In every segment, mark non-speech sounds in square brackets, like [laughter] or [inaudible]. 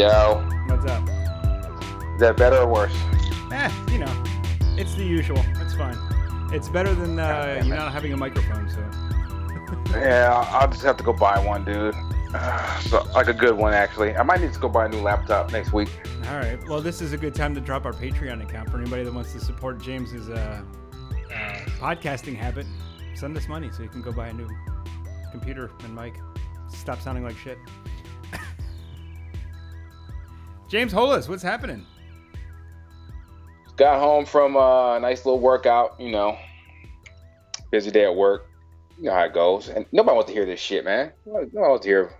Yo, What's up? is that better or worse? Eh, you know, it's the usual. It's fine. It's better than uh, you not having a microphone. So [laughs] Yeah, I'll just have to go buy one, dude. Uh, [sighs] so like a good one, actually. I might need to go buy a new laptop next week. all right. Well, this is a good time to drop our Patreon account for anybody that wants to support James's uh, uh, podcasting habit. Send us money so you can go buy a new computer and mic. Stop sounding like shit. James Hollis, what's happening? Got home from a nice little workout, you know. Busy day at work. You know how it goes. And nobody wants to hear this shit, man. Nobody wants to hear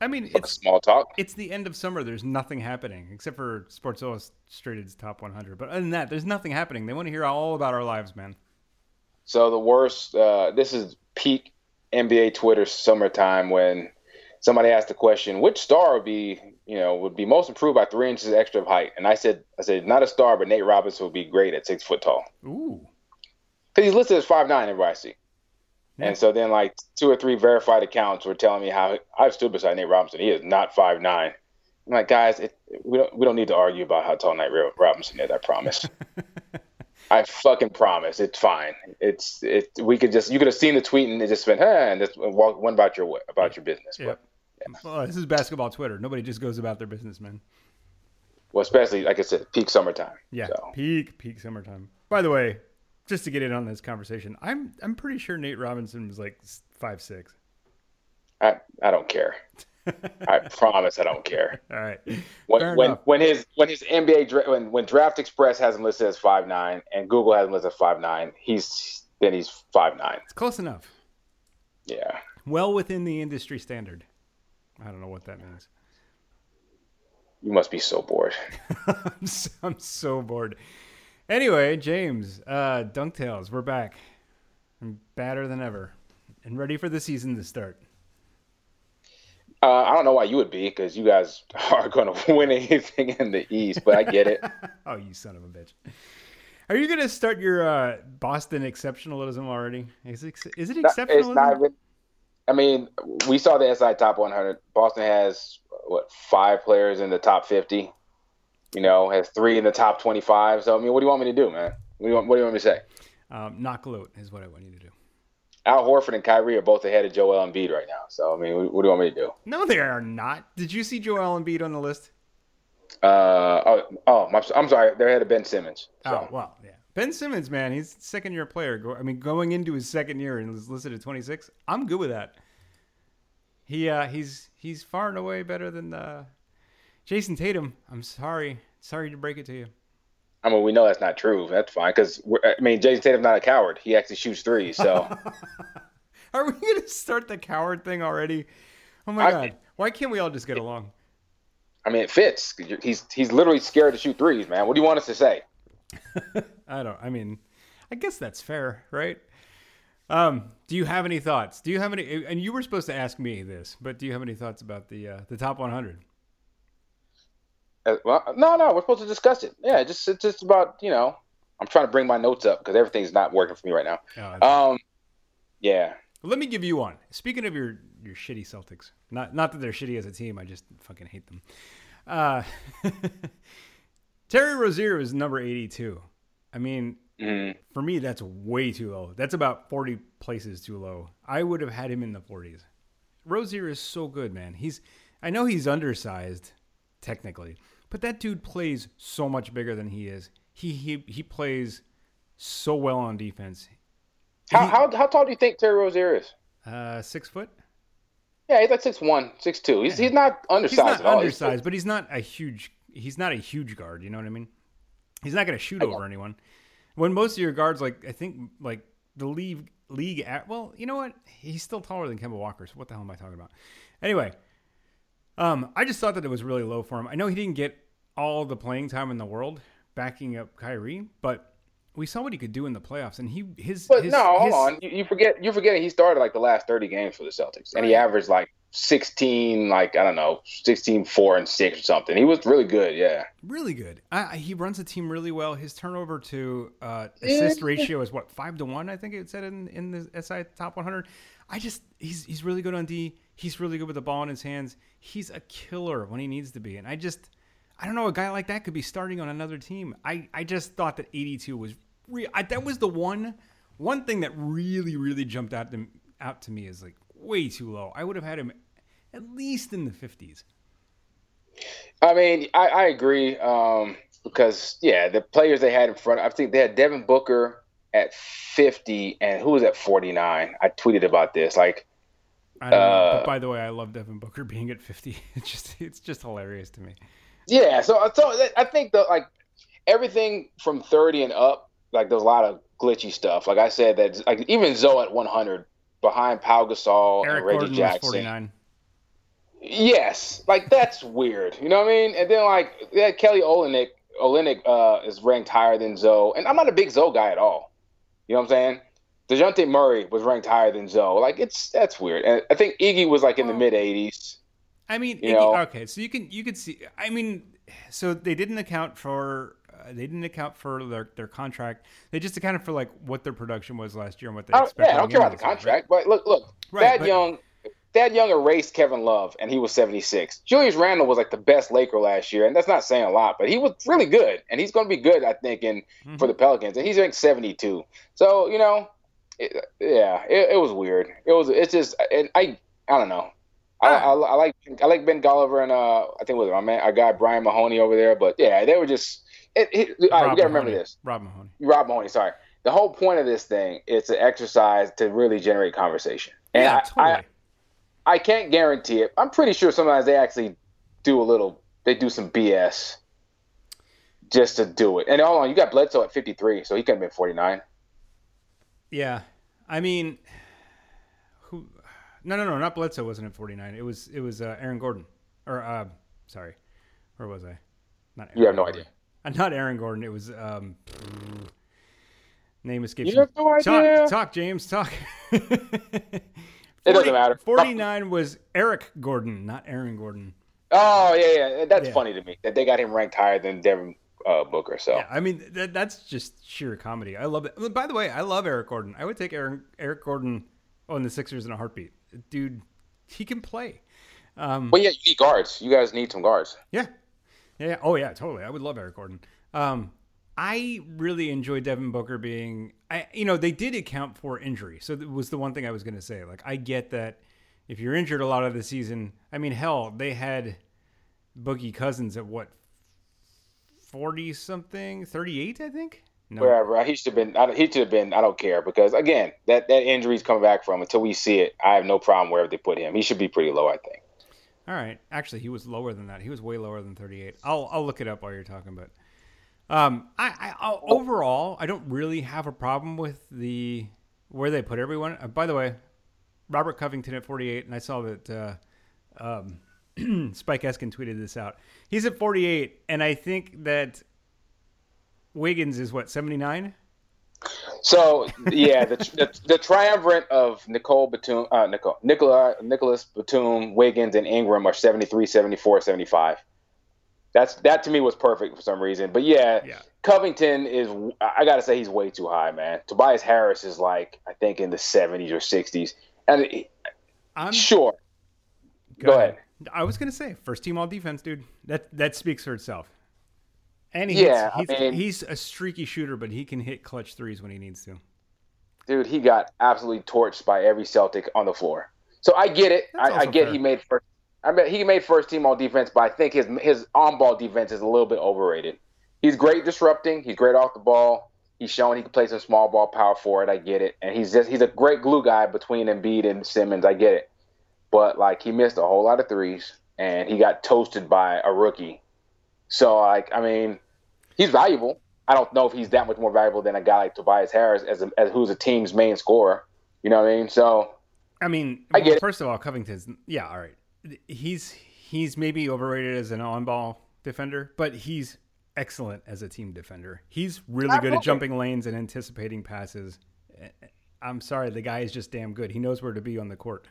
I mean, it's small talk. it's the end of summer. There's nothing happening except for Sports Illustrated's top 100. But other than that, there's nothing happening. They want to hear all about our lives, man. So the worst. Uh, this is peak NBA Twitter summertime when somebody asked the question, "Which star would be, you know, would be most improved by three inches extra of height?" And I said, "I said not a star, but Nate Robinson would be great at six foot tall Ooh. because he's listed as five nine. Everybody I see." Yeah. And so then, like two or three verified accounts were telling me how I've stood beside Nate Robinson. He is not five nine. I'm like, guys, it, we don't we don't need to argue about how tall Nate Robinson is. I promise. [laughs] I fucking promise. It's fine. It's it. We could just you could have seen the tweet and it just went, hey, and just walk one about your about your business. Yeah. But Well, this is basketball Twitter. Nobody just goes about their business, man. well, especially like I said, peak summertime. Yeah, So peak peak summertime. By the way, just to get in on this conversation, I'm I'm pretty sure Nate Robinson was like five six. I I don't care. I [laughs] promise I don't care. All right, When Fair when, enough. when his when his NBA dra- when when Draft Express has him listed as five nine and Google has him listed as five nine, he's then he's five nine. it's close enough. Yeah. Well within the industry standard. I don't know what that means. You must be so bored. [laughs] I'm, so, I'm so bored. Anyway, James, uh, Dunktails, we're back. I'm badder than ever and ready for the season to start. Uh, I don't know why you would be because you guys [laughs] are going to win anything in the East, but I get it. [laughs] oh, you son of a bitch. Are you going to start your uh, Boston exceptionalism already? Is it, is it exceptionalism? It's not even. I mean, we saw the SI top 100. Boston has what five players in the top 50. You know, has three in the top 25. So I mean, what do you want me to do, man? What do you want, what do you want me to say? um, not gloat is what I want you to do. Al Horford and Kyrie are both ahead of Joel Embiid right now. So I mean, what, what do you want me to do? No, they are not. Did you see Joel Embiid on the list? Uh, oh, oh, I'm sorry. They're ahead of Ben Simmons. So. Oh, well, yeah. Ben Simmons, man, he's a second year player. Go, I mean, going into his second year and was listed at 26. I'm good with that. He uh, he's he's far and away better than uh, Jayson Tatum. I'm sorry, sorry to break it to you. I mean, we know that's not true. That's fine because I mean, Jayson Tatum's not a coward. He actually shoots threes. So. [laughs] Are we going to start the coward thing already? Oh my I- god! Why can't we all just get along? I mean, it fits. He's he's literally scared to shoot threes, man. What do you want us to say? [laughs] I don't. I mean, I guess that's fair, right? Um, do you have any thoughts? Do you have any? And you were supposed to ask me this, but do you have any thoughts about the uh, the top 100? Uh, well, no, no, we're supposed to discuss it. Yeah, just it's just about you know. I'm trying to bring my notes up because everything's not working for me right now. Oh, Um, yeah, Let me give you one. Speaking of your your shitty Celtics, not not that they're shitty as a team, I just fucking hate them. Uh, [laughs] Terry Rozier is number 82. I mean, Mhm. for me, that's way too low. That's about 40 places too low. I would have had him in the 40s. Rozier is so good, man. He's I know he's undersized technically, but that dude plays so much bigger than he is. He he he plays so well on defense. how, how how tall do you think Terry Rozier is? Uh, six foot. Yeah, he's like six one, six two. He's he's not undersized He's not at all. He's- undersized, but he's not a huge. He's not a huge guard. You know what I mean? He's not going to shoot over anyone. When most of your guards, like I think, like the league league at well, you know what? He's still taller than Kemba Walker. So what the hell am I talking about? Anyway, um, I just thought that it was really low for him. I know he didn't get all the playing time in the world backing up Kyrie, but we saw what he could do in the playoffs, and he his. But his, no, hold his- on. You, you forget you're forgetting he started like the last 30 games for the Celtics, and he averaged like 16, like I don't know, 16, four and six or something. He was really good. Yeah. Really good. I, I- he runs the team really well. His turnover to uh, assist ratio is what five to one. I think it said in in the SI top 100. I just he's he's really good on D. He's really good with the ball in his hands. He's a killer when he needs to be. And I just I don't know a guy like that could be starting on another team. I I just thought that 82 was real. That was the one one thing that really really jumped out to out to me is like way too low. I would have had him at least in the 50s. I mean, I, I agree um, because yeah, the players they had in front. I think they had Devin Booker at 50 and who was at 49. I tweeted about this like I don't uh, know. But by the way, I love Devin Booker being at 50. [laughs] It's just it's just hilarious to me. Yeah, so so I think the like everything from 30 and up, like there's a lot of glitchy stuff. Like I said, that like even Zoe at 100 behind Pau Gasol Eric and Reggie Gordon Jackson. 49. Yes, like that's weird. You know what I mean? And then like yeah, Kelly Olynyk, Olynyk uh, is ranked higher than Zoe, and I'm not a big Zoe guy at all. You know what I'm saying? Dejounte Murray was ranked higher than Zoe. Like it's that's weird. And I think Iggy was like in the mid 80s. I mean, Iggy, okay, so you can you can see. I mean, so they didn't account for they didn't account for their, their contract. They just accounted for like what their production was last year and what they expected. Yeah, I don't care about the contract, right? but look, look, right, Thad but, Young, Thad Young erased Kevin Love, and he was 76. Julius Randle was like the best Laker last year, and that's not saying a lot, but he was really good, and he's going to be good, I think, in mm-hmm. for the Pelicans, and he's ranked 72. So you know, it, yeah, it, it, was weird. It was. It's just, and I, I don't know. I, I, I, like I like Ben Golliver and uh I think was my man I got Brian Mahoney over there, but yeah, they were just. It, it, all right, we gotta remember this. Rob Mahoney. Rob Mahoney. Sorry. The whole point of this thing is an exercise to really generate conversation. And yeah, I, totally. I, I can't guarantee it. I'm pretty sure sometimes they actually do a little. They do some BS just to do it. And hold on, you got Bledsoe at 53, so he could have been 49. Yeah, I mean, who? No, no, no, not Bledsoe wasn't at 49. It was it was uh, Aaron Gordon, or uh, sorry, where was I? Not Aaron you have no Gordon. idea. Uh, not Aaron Gordon. It was um, name escapes. You have no idea. Talk, talk, James, talk. 40, [laughs] it doesn't matter. 49 was Eric Gordon, not Aaron Gordon. Oh yeah, yeah. That's yeah. funny to me that they got him ranked higher than Devin uh, Booker. So yeah, I mean that, that's just sheer comedy. I love it. By the way, I love Eric Gordon. I would take Eric Eric Gordon on the Sixers in a heartbeat. Dude, he can play. Um, well, yeah, you need guards. You guys need some guards. Yeah, yeah. Oh yeah, totally. I would love Eric Gordon. Um, I really enjoy Devin Booker being. I you know they did account for injury, so that was the one thing I was going to say. Like I get that if you're injured a lot of the season. I mean, hell, they had Boogie Cousins at what forty something, thirty eight, I think. No. Wherever he should have been, he should have been. I don't care because again, that that injury's coming back from. Until we see it, I have no problem wherever they put him. He should be pretty low, I think. All right, actually, he was lower than that. He was way lower than thirty eight. I'll I'll look it up while you're talking, but um, I, I I'll, overall I don't really have a problem with the where they put everyone. Uh, by the way, Robert Covington at forty eight, and I saw that. Uh, um, [clears throat] Spike Eskin tweeted this out. He's at 48, and I think that Wiggins is what 79. So yeah, the, the, the triumvirate of Nicole Batum, uh, Nicole, Nicola, Nicolas Batum, Wiggins, and Ingram are 73, 74, 75. That's that to me was perfect for some reason. But yeah, yeah. Covington is. I gotta say he's way too high, man. Tobias Harris is like I think in the 70s or 60s, and I'm sure. Go, Go ahead. ahead. I was gonna say first team all defense, dude. That that speaks for itself. And he yeah, hits, I mean, he's a streaky shooter, but he can hit clutch threes when he needs to. Dude, he got absolutely torched by every Celtic on the floor. So I get it. I, I, get fair. he made first. I mean, he made first team all defense, but I think his his on ball defense is a little bit overrated. He's great disrupting. He's great off the ball. He's shown he can play some small ball power forward. I get it, and he's just he's a great glue guy between Embiid and Simmons. I get it but like he missed a whole lot of threes and he got toasted by a rookie. So like I mean, he's valuable. I don't know if he's that much more valuable than a guy like Tobias Harris as, a, as who's a team's main scorer. You know what I mean? So I mean, I get first of all, Covington's yeah, all right. He's he's maybe overrated as an on-ball defender, but he's excellent as a team defender. He's really good at jumping lanes and anticipating passes. Eh, eh, I'm sorry, the guy is just damn good. He knows where to be on the court.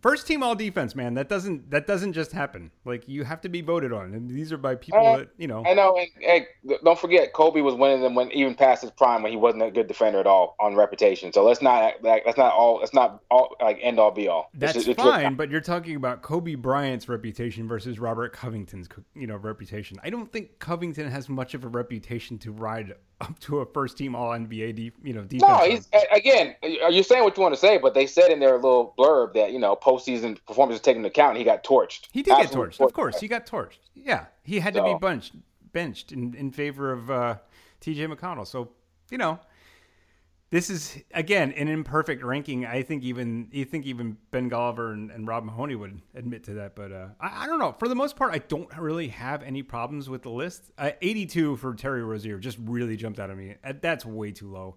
First team all defense, man. That doesn't that doesn't just happen. Like you have to be voted on, and these are by people Uh, that you know. I know, and, and don't forget, Kobe was winning them when even past his prime when he wasn't a good defender at all on reputation. So let's not like that's not all. That's not all like end all be all. That's it's just- fine, but you're talking about Kobe Bryant's reputation versus Robert Covington's, you know, reputation. I don't think Covington has much of a reputation to ride up to a first team All NBA, de- you know, defense. No, he's again. You're saying what you want to say, but they said in their little blurb that you know postseason performance is taken into account. And he got torched. He did get Absolutely torched, of course. He got torched. Yeah, he had to be bunched, benched, benched in, in favor of uh, T.J. McConnell. So you know, this is again an imperfect ranking. I think even you think even Ben Golliver and, and Rob Mahoney would admit to that. But uh, I, I don't know. For the most part, I don't really have any problems with the list. Uh, 82 for Terry Rozier just really jumped out at me. Uh, That's way too low.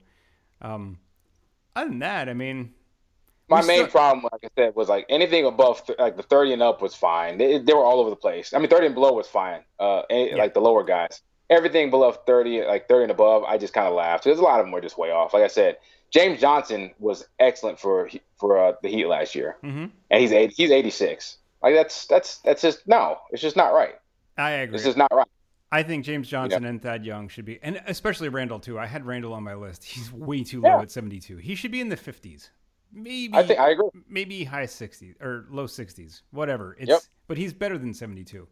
Um, other than that, I mean, My main still- problem, like I said, was like anything above th- like the 30 and up was fine. They, they were all over the place. I mean, 30 and below was fine. Uh, Yeah. like the lower guys. Everything below 30, like 30 and above, I just kind of laughed. There's a lot of them were just way off. Like I said, James Johnson was excellent for for uh, the Heat last year, mhm. and he's 80, he's 86. Like that's that's that's just no, it's just not right. I agree. It's just not right. I think James Johnson and Thad Young should be, and especially Randle too. I had Randle on my list. He's way too low Yeah. at 72. He should be in the 50s, maybe. I think I agree. maybe high 60s or low 60s, whatever. It's Yep. but he's better than 72.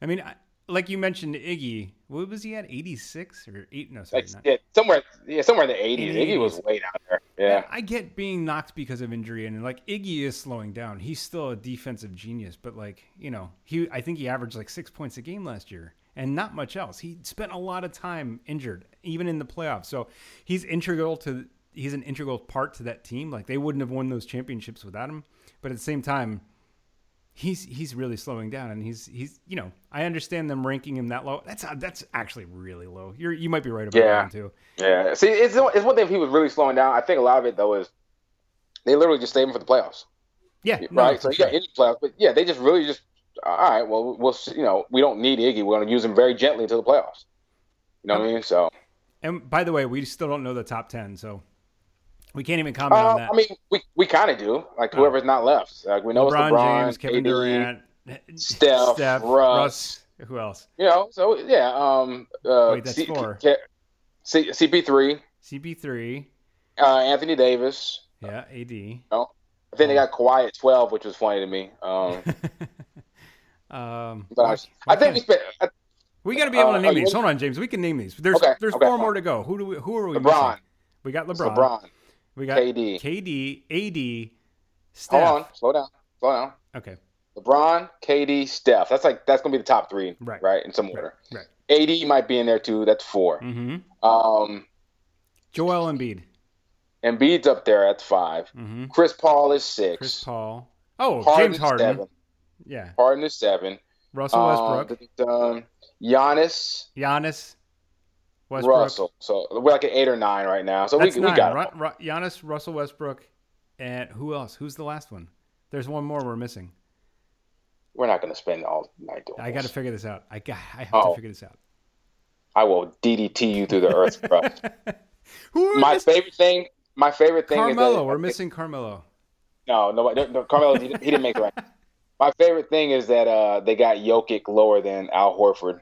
I mean, I, like you mentioned, Iggy. What was he at? 86 or eight? No, sorry, Like not. yeah, somewhere yeah, somewhere in the 80s. In the Iggy was way down there. Yeah. I get being knocked because of injury, and like Iggy is slowing down. He's still a defensive genius, but like you know, he I think he averaged like six points a game last year, and not much else. He spent a lot of time injured, even in the playoffs. So he's integral to he's an integral part to that team. Like they wouldn't have won those championships without him. But at the same time, he's he's really slowing down, and he's he's you know I understand them ranking him that low. That's uh, that's actually really low. You're you might be right about Yeah. that too. Yeah. See, it's it's one thing if he was really slowing down. I think a lot of it though is they literally just saved him for the playoffs, Yeah, right? for so sure. yeah, any playoffs, but yeah, they just really just all right. Well, we'll you know we don't need Iggy. We're going to use him very gently until the playoffs. You know what I mean? So And by the way, we still don't know the top ten, so we can't even comment uh, on that. I mean, we we kind of do. Like Oh. whoever's not left. Like we know LeBron, it's LeBron, James, Kevin KD, Durant, Steph, Russ. Who else? You know, so yeah. Um. Uh, Wait, that's four. C- CP3, CP3. uh, Anthony Davis. Yeah, AD. Then think they got Kawhi at 12, which was funny to me. Um, [laughs] um, but I, I think we spent. I, we got to be able to uh, name you these. Hold on, James. We can name these. There's Okay, there's okay, four fine. more to go. Who do we? Who are we? LeBron, missing? We got LeBron. LeBron, We got KD. KD, AD, Steph. Hold on, slow down, slow down. Okay. LeBron, KD, Steph. That's like that's gonna be the top three, Right. Right, in some order. Right. AD might be in there too. That's 4 Mm-hmm. Um, Joel Embiid. Embiid's up there at 5 Mm-hmm. Chris Paul is six. Chris Paul. Oh, Harden James Harden. seven. Yeah. Harden is seven. Russell Westbrook. Um, um, Giannis, Giannis. Westbrook. Russell. So we're like at eight or nine right now. So we, That's we nine. got Ru- it. Ru- Giannis, Russell Westbrook, and who else? Who's the last one? There's one more we're missing. We're not going to spend all night doing this. I got to figure this out. I got. I have Oh. to figure this out. I will DDT you through the earth, bro. [laughs] Who my missing? favorite thing. My favorite thing Carmelo. that We're missing Carmelo. No, no, no, no Carmelo. He, he didn't make the right. [laughs] My favorite thing is that uh, they got Jokic lower than Al Horford.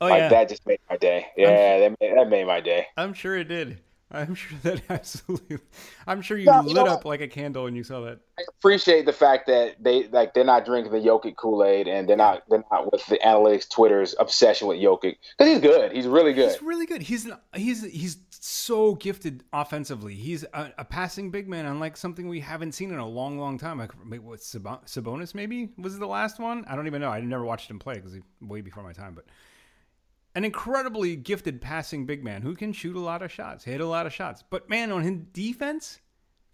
Oh like yeah, that just made my day. Yeah, that made, that made my day. I'm sure it did. I'm sure [laughs] that absolutely. I'm sure you No, you lit know up what? like a candle when you saw that. I appreciate the fact that they like they're not drinking the Jokic Kool Aid and they're not they're not with the analytics Twitter's obsession with Jokic because he's good. He's really good. He's really good. He's an, he's he's so gifted offensively. He's a, a passing big man, unlike something we haven't seen in a long, long time. Like what Sabonis maybe was the last one. I don't even know. I never watched him play because he way before my time. But an incredibly gifted passing big man who can shoot a lot of shots, hit a lot of shots. But man, on his defense,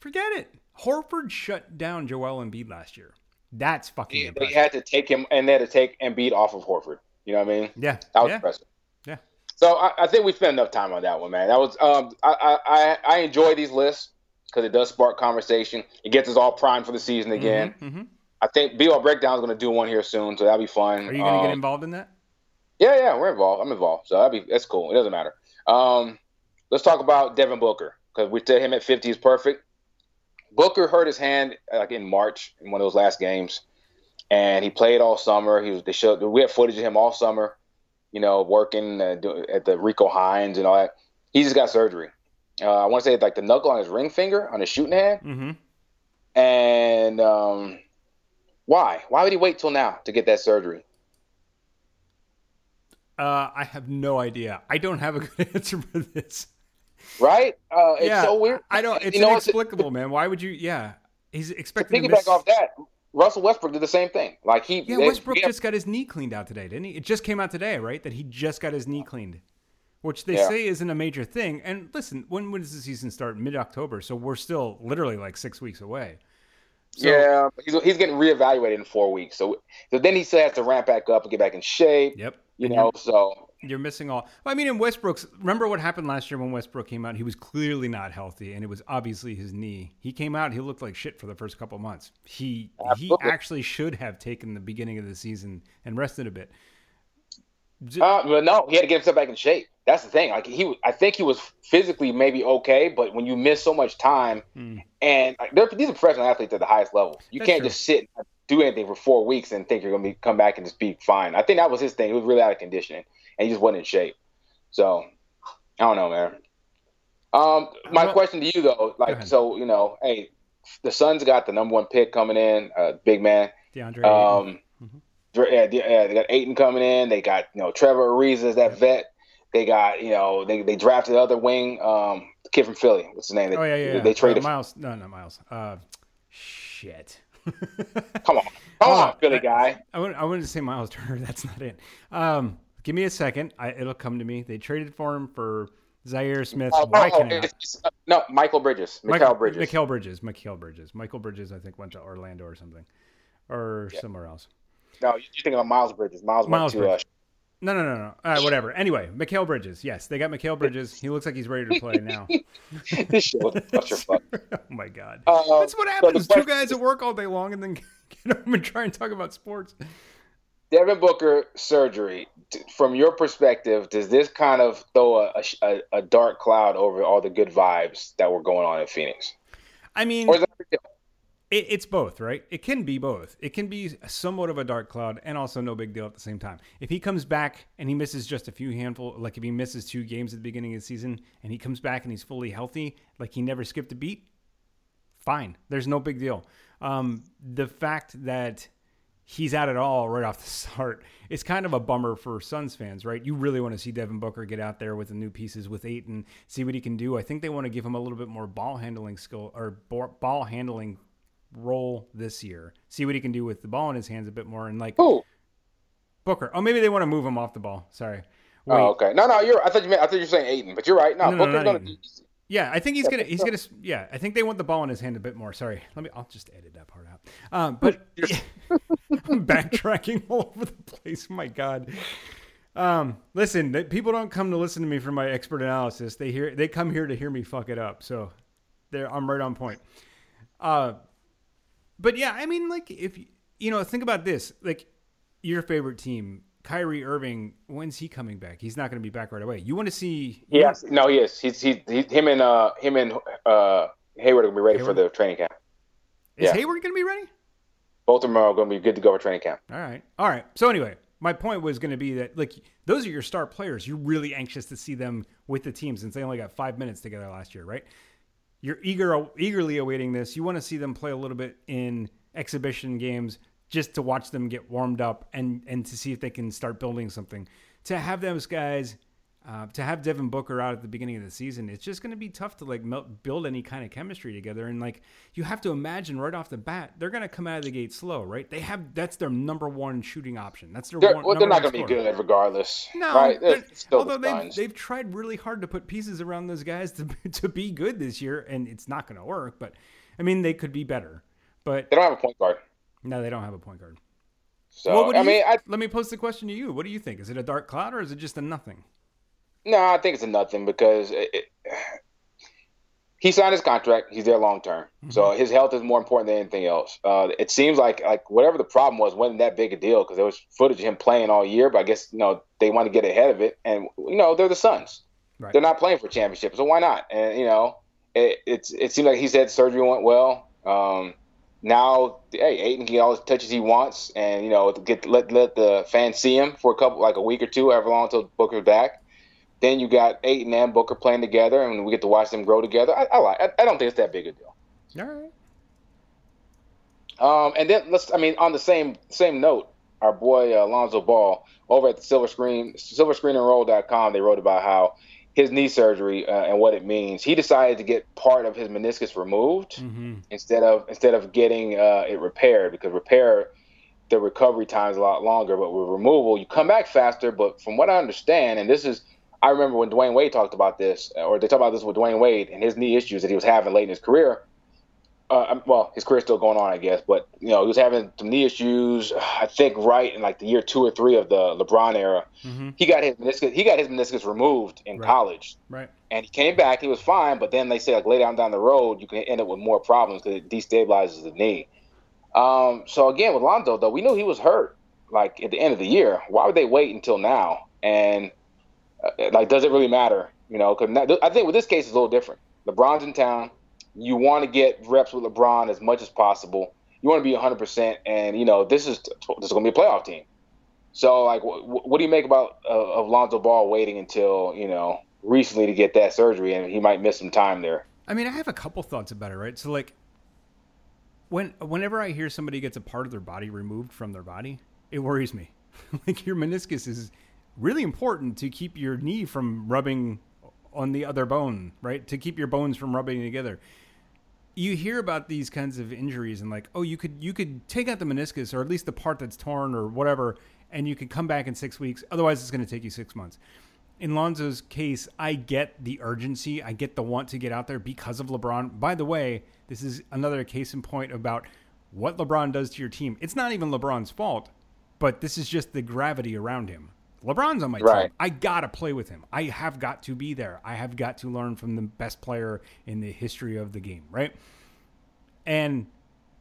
forget it. Horford shut down Joel Embiid last year. That's fucking They, they had to take him and they had to take Embiid off of Horford. You know what I mean? yeah, That was yeah, impressive. yeah. So I, I think we spent enough time on that one, man. That was um, I, I I enjoy these lists because it does spark conversation. It gets us all primed for the season again. hmm I think BL Breakdown is going to do one here soon, so that'll be fun. Are you going to Um, get involved in that? Yeah, yeah, we're involved. I'm involved, so that'd be that's cool. It doesn't matter. Um, let's talk about Devin Booker because we said him at 50 is perfect. Booker hurt his hand like in March in one of those last games, and he played all summer. He was they showed we had footage of him all summer, you know, working uh, at the Rico Hines and all that. He just got surgery. Uh, I want to say like the knuckle on his ring finger on his shooting hand. Mm-hmm. And um, why? Why would he wait till now to get that surgery? Uh, I have no idea. I don't have a good [laughs] answer for this. Right? Uh, it's yeah, so weird. I don't. It's You know, inexplicable, man. Why would you? Yeah, he's To expecting to piggyback miss. off that, Russell Westbrook did the same thing. Like he, Yeah, Westbrook yeah, just got his knee cleaned out today, didn't he? It just came out today, right? That he just got his knee cleaned, which they Yeah. say isn't a major thing. And listen, when when does the season start? Mid October, so we're still literally like six weeks away. So, yeah, he's, he's getting reevaluated in four weeks. So, so then he still has to ramp back up and get back in shape. Yep. You know, so You're missing all. I mean, in Westbrook's. Remember what happened last year when Westbrook came out? He was clearly not healthy, and it was obviously his knee. He came out. He looked like shit for the first couple months. He Absolutely. he actually should have taken the beginning of the season and rested a bit. Uh, but no, he had to get himself back in shape. That's the thing. Like he, I think he was physically maybe okay, but when you miss so much time, Hmm. and like, they're, these are professional athletes at the highest level. You That's can't true. just sit and do anything for four weeks and think you're going to be come back and just be fine. I think that was his thing. He was really out of conditioning, and he just wasn't in shape. So I don't know, man. Um, my question to you though, like, so you know, hey, the Suns got the number one pick coming in, uh, big man. DeAndre. Um, Mhm. Yeah, the- yeah, they got Ayton coming in. They got you know Trevor Ariza, that vet. They got you know they, they drafted the other wing, um, the kid from Philly. What's his name? They, oh yeah, yeah. They, they traded. uh, Miles. No, not Miles. Uh, shit. [laughs] come on, come on, on. Philly I- guy. I I wanted to say Miles Turner. [laughs] That's not it. Um, give me a second. I, it'll come to me. They traded for him for Zhaire Smith. Oh, Why oh, can't it's- it's- uh, no, Michael Bridges, Michael Bridges. Michael Bridges. Mikal Bridges. Michael Bridges, I think, went to Orlando or something, or somewhere else. No, you're thinking of Miles Bridges. Miles, Miles uh, Bridges. No, no, no, no. Uh, whatever. Anyway, Mikal Bridges. Yes, they got Mikal Bridges. He looks like he's ready to play now. [laughs] this shit was clusterfuck. [laughs] oh my god. Uh, That's what so happens. Two guys at work all day long and then [laughs] get home and try and talk about sports. Devin Booker surgery. From your perspective, does this kind of throw a, a, a dark cloud over all the good vibes that were going on in Phoenix, I mean, or is that? It, it's both, right? It can be both. It can be somewhat of a dark cloud and also no big deal at the same time. If he comes back and he misses just a few handful, like if he misses two games at the beginning of the season and he comes back and he's fully healthy, like he never skipped a beat, fine. There's no big deal. Um, the fact that he's at all right off the [laughs] start, it's kind of a bummer for Suns fans, right? You really want to see Devin Booker get out there with the new pieces with Ayton, see what he can do. I think they want to give him a little bit more ball handling skill or ball handling role this year. See what he can do with the ball in his hands a bit more and like Who? Booker. Oh, maybe they want to move him off the ball. Sorry. Wait. Oh, okay. No, no, you're. I thought you meant. I thought you were saying Ayton, but you're right. No, No, no, Booker's not gonna. Yeah, I think he's gonna he's gonna yeah, I think they want the ball in his hand a bit more. Sorry. Let me I'll just edit that part out. Um but [laughs] [laughs] I'm backtracking [laughs] all over the place. My God. Um, listen, people don't come to listen to me for my expert analysis. They hear they come here to hear me fuck it up. So there I'm right on point. Uh but yeah, I mean like if you know, think about this. Like your favorite team, Kyrie Irving, when's he coming back? He's not going to be back right away. You want to see Yes. No, he is. He's he, he him and uh him and uh Hayward are gonna be ready Hayward? for the training camp. Is yeah. Hayward going to be ready? Both of them are gonna be good to go for training camp. All right. All right. So anyway, my point was going to be that like those are your star players. You're really anxious to see them with the team since they only got 5 minutes together last year, right? You're eager eagerly awaiting this. You want to see them play a little bit in exhibition games just to watch them get warmed up and and to see if they can start building something. To have those guys uh, to have Devin Booker out at the beginning of the season, it's just going to be tough to like mel- build any kind of chemistry together. And like you have to imagine right off the bat, they're going to come out of the gate slow, right? They have that's their number one shooting option. That's their They're, one. well, they're not gonna be good regardless. No, right? They're they're- still although the they've, they've tried really hard to put pieces around those guys to to be good this year, and it's not going to work. But I mean, they could be better. But They don't have a point guard. no, they don't have a point guard. So well, what do I you- mean, I let me pose the question to you. What do you think? Is it a dark cloud or is it just a nothing? No, I think it's a nothing because it, it, he signed his contract. He's there long term, so Mm-hmm. his health is more important than anything else. Uh, it seems like like whatever the problem was wasn't that big a deal because there was footage of him playing all year. But I guess you know they want to get ahead of it, and you know they're the Suns. Right. They're not playing for a championship, so why not? And you know, it, it's it seemed like he said surgery went well. Um, now, hey, Ayton can get all the touches he wants, and you know, get let let the fans see him for a couple, like a week or two, however long until Booker's back. Then you got Ayton and Booker playing together, and we get to watch them grow together. I, I like. I, I don't think it's that big a deal. All right. Um, and then let's. I mean, on the same same note, our boy uh, Alonzo Ball over at the Silver Screen, SilverScreenandRoll.com, they wrote about how his knee surgery uh, and what it means. He decided to get part of his meniscus removed mm-hmm. instead of instead of getting uh, it repaired because repair the recovery time is a lot longer. But with removal, you come back faster. But from what I understand, and this is I remember when Dwyane Wade talked about this, or they talked about this with Dwyane Wade and his knee issues that he was having late in his career uh, um, well, his career's still going on, I guess, but you know, he was having some knee issues. [sighs] I think right in like the year two or three of the LeBron era, mm-hmm. he got his meniscus. He got his meniscus removed in right. college, right? And he came back. He was fine, but then they say like later on down the road, you can end up with more problems because it destabilizes the knee. Um, so again, with Lonzo though, we knew he was hurt like at the end of the year. Why would they wait until now? And uh, like, does it really matter? You know, because I think with this case, it's a little different. LeBron's in town you want to get reps with LeBron as much as possible. You want to be 100%, and you know this is this is going to be a playoff team. So, like, wh- what do you make about uh, of Lonzo Ball waiting until you know recently to get that surgery, and he might miss some time there? I mean, I have a couple thoughts about it, right? So, like, when whenever I hear somebody gets a part of their body removed from their body, it worries me. [laughs] like, your meniscus is really important to keep your knee from rubbing on the other bone, right? To keep your bones from rubbing together you hear about these kinds of injuries and like, oh, you could you could take out the meniscus or at least the part that's torn or whatever, and you could come back in six weeks. Otherwise, it's going to take you six months. In Lonzo's case, I get the urgency. I get the want to get out there because of LeBron. By the way, this is another case in point about what LeBron does to your team. It's not even LeBron's fault, but this is just the gravity around him. LeBron's on my right. team. I gotta play with him. I have got to be there. I have got to learn from the best player in the history of the game, right? And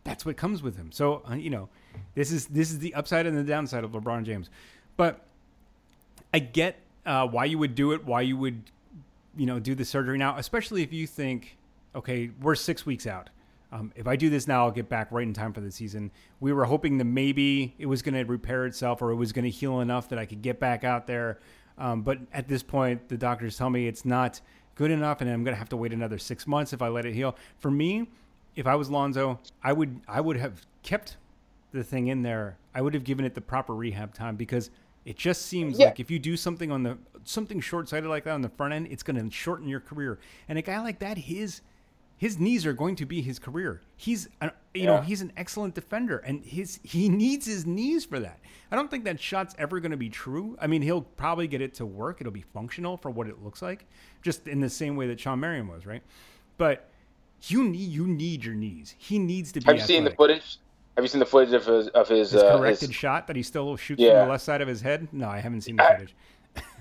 that's what comes with him. So uh, you know, this is this is the upside and the downside of LeBron James. But I get uh, why you would do it, why you would, you know, do the surgery now, especially if you think, okay, we're six weeks out. Um, if I do this now, I'll get back right in time for the season. We were hoping that maybe it was going to repair itself or it was going to heal enough that I could get back out there. Um, but at this point, the doctors tell me it's not good enough, and I'm going to have to wait another six months if I let it heal. For me, if I was Lonzo, I would I would have kept the thing in there. I would have given it the proper rehab time because it just seems yeah. like if you do something on the something short sighted like that on the front end, it's going to shorten your career. And a guy like that, his his knees are going to be his career. He's you yeah. know he's an excellent defender, and his he needs his knees for that. I don't think that shot's ever going to be true. I mean, he'll probably get it to work. It'll be functional for what it looks like, just in the same way that Shawn Marion was, right? But you need you need your knees. He needs to be. Have you athletic. seen the footage? Have you seen the footage of his of his, his uh, corrected his... shot that he still shoots yeah. from the left side of his head? No, I haven't seen the footage.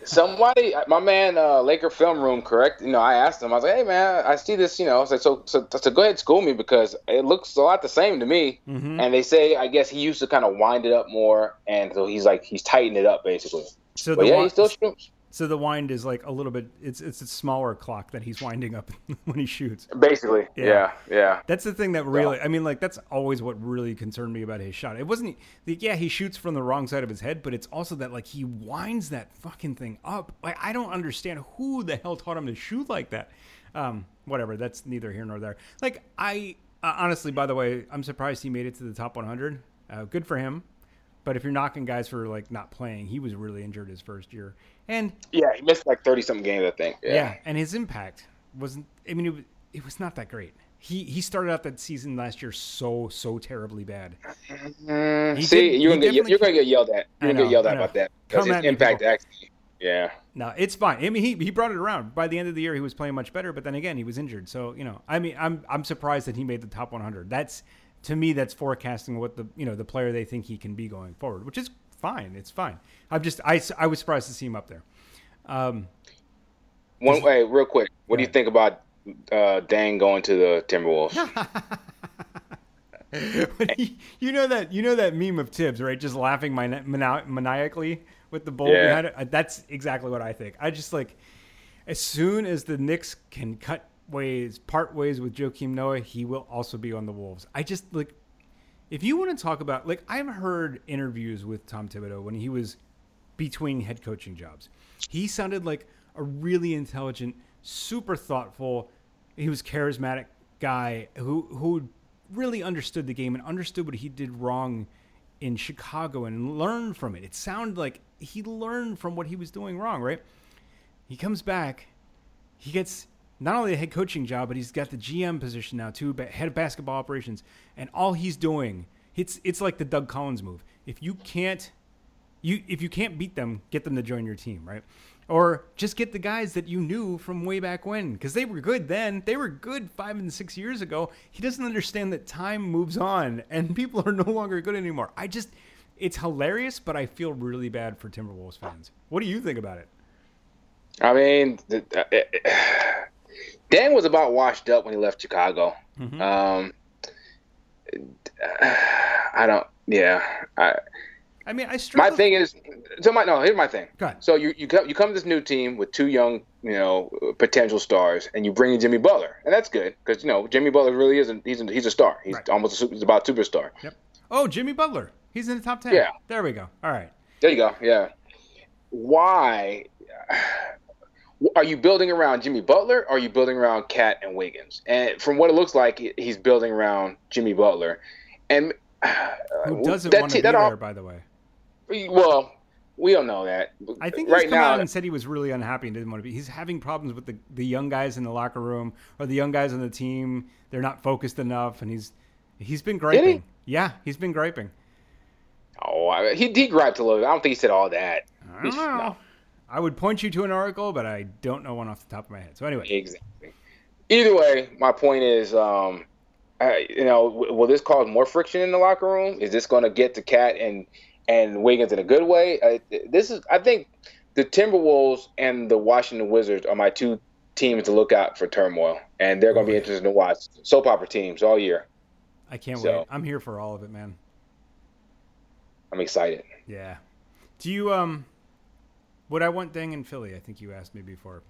Somebody, my man, uh, Laker Film Room, correct? You know, I asked him. I was like, "Hey, man, I see this. You know, I was like, so, so, so go ahead, school me because it looks a lot the same to me." Mm-hmm. And they say, I guess he used to kind of wind it up more, and so he's like, he's tightened it up basically. So but yeah, he still shoots. So the wind is like a little bit. It's it's a smaller clock that he's winding up [laughs] when he shoots. Basically, yeah, yeah. yeah. That's the thing that really. I mean, like that's always what really concerned me about his shot. It wasn't. Yeah, he shoots from the wrong side of his head, but it's also that like he winds that fucking thing up. Like I don't understand who the hell taught him to shoot like that. Um, whatever. That's neither here nor there. Like I uh, honestly, by the way, I'm surprised he made it to the top 100. Uh, good for him. But if you're knocking guys for like not playing, he was really injured his first year, and yeah, he missed like thirty something games, I think. Yeah. yeah, and his impact wasn't. I mean, it, was, it was not that great. He he started out that season last year so so terribly bad. Mm, see, did, you're gonna get, you're gonna get yelled at. You're gonna get yelled at about that because his impact actually. Yeah. No, it's fine. I mean, he, he brought it around. By the end of the year, he was playing much better. But then again, he was injured. So you know, I mean, I'm I'm surprised that he made the top 100. That's to me, that's forecasting what the you know the player they think he can be going forward, which is fine. It's fine. I'm just I, I was surprised to see him up there. Um, One way, real quick. What do you think about uh, Deng going to the Timberwolves? [laughs] [laughs] you know that you know that meme of Thibs, right? Just laughing mani- mani- maniacally with the bull yeah. behind it. That's exactly what I think. I just like as soon as the Knicks can cut ways, part ways with Joakim Noah, he will also be on the Wolves. I just like if you want to talk about like I've heard interviews with Tom Thibodeau when he was between head coaching jobs. He sounded like a really intelligent, super thoughtful, he was charismatic guy who who really understood the game and understood what he did wrong in Chicago and learned from it. It sounded like he learned from what he was doing wrong, right? He comes back, he gets not only a head coaching job, but he's got the GM position now too, head of basketball operations, and all he's doing it's it's like the Doug Collins move. If you can't you if you can't beat them, get them to join your team, right? Or just get the guys that you knew from way back when, because they were good then. They were good five and six years ago. He doesn't understand that time moves on [laughs] and people are no longer good anymore. I just, it's hilarious, but I feel really bad for Timberwolves fans. What do you think about it? I mean, uh, Deng was about washed up when he left Chicago. Mm-hmm. Um, [sighs] I don't. Yeah. I. I mean, I struggle. My thing is, so my no. Here's my thing. So you you come you come to this new team with two young you know potential stars, and you bring in Jimmy Butler, and that's good because you know Jimmy Butler really isn't. He's a, he's a star. He's right. almost a, he's about a superstar. Yep. Oh, Jimmy Butler. He's in the top ten. Yeah. There we go. All right. There you go. Yeah. Why? Are you building around Jimmy Butler or are you building around KAT and Wiggins? And from what it looks like, he's building around Jimmy Butler. And [sighs] uh, who doesn't want to be there, all, by the way? Well, we don't know that. I think he's right come now, out and said he was really unhappy and didn't want to be. He's having problems with the, the young guys in the locker room or the young guys on the team. They're not focused enough, and he's he's been griping. He? Yeah, he's been griping. Oh, I, he, he griped a little. I don't think he said all that. I don't know. No. I would point you to an article, but I don't know one off the top of my head. So anyway, exactly. Either way, my point is, um, you know, will this cause more friction in the locker room? Is this going to get to KAT and and Wiggins in a good way? Uh, this is, I think, the Timberwolves and the Washington Wizards are my two teams to look out for turmoil, and they're going to be interesting to watch. Soap opera teams all year. I can't so, wait. I'm here for all of it, man. I'm excited. Yeah. Do you um? Would I want Deng in Philly? I think you asked me before.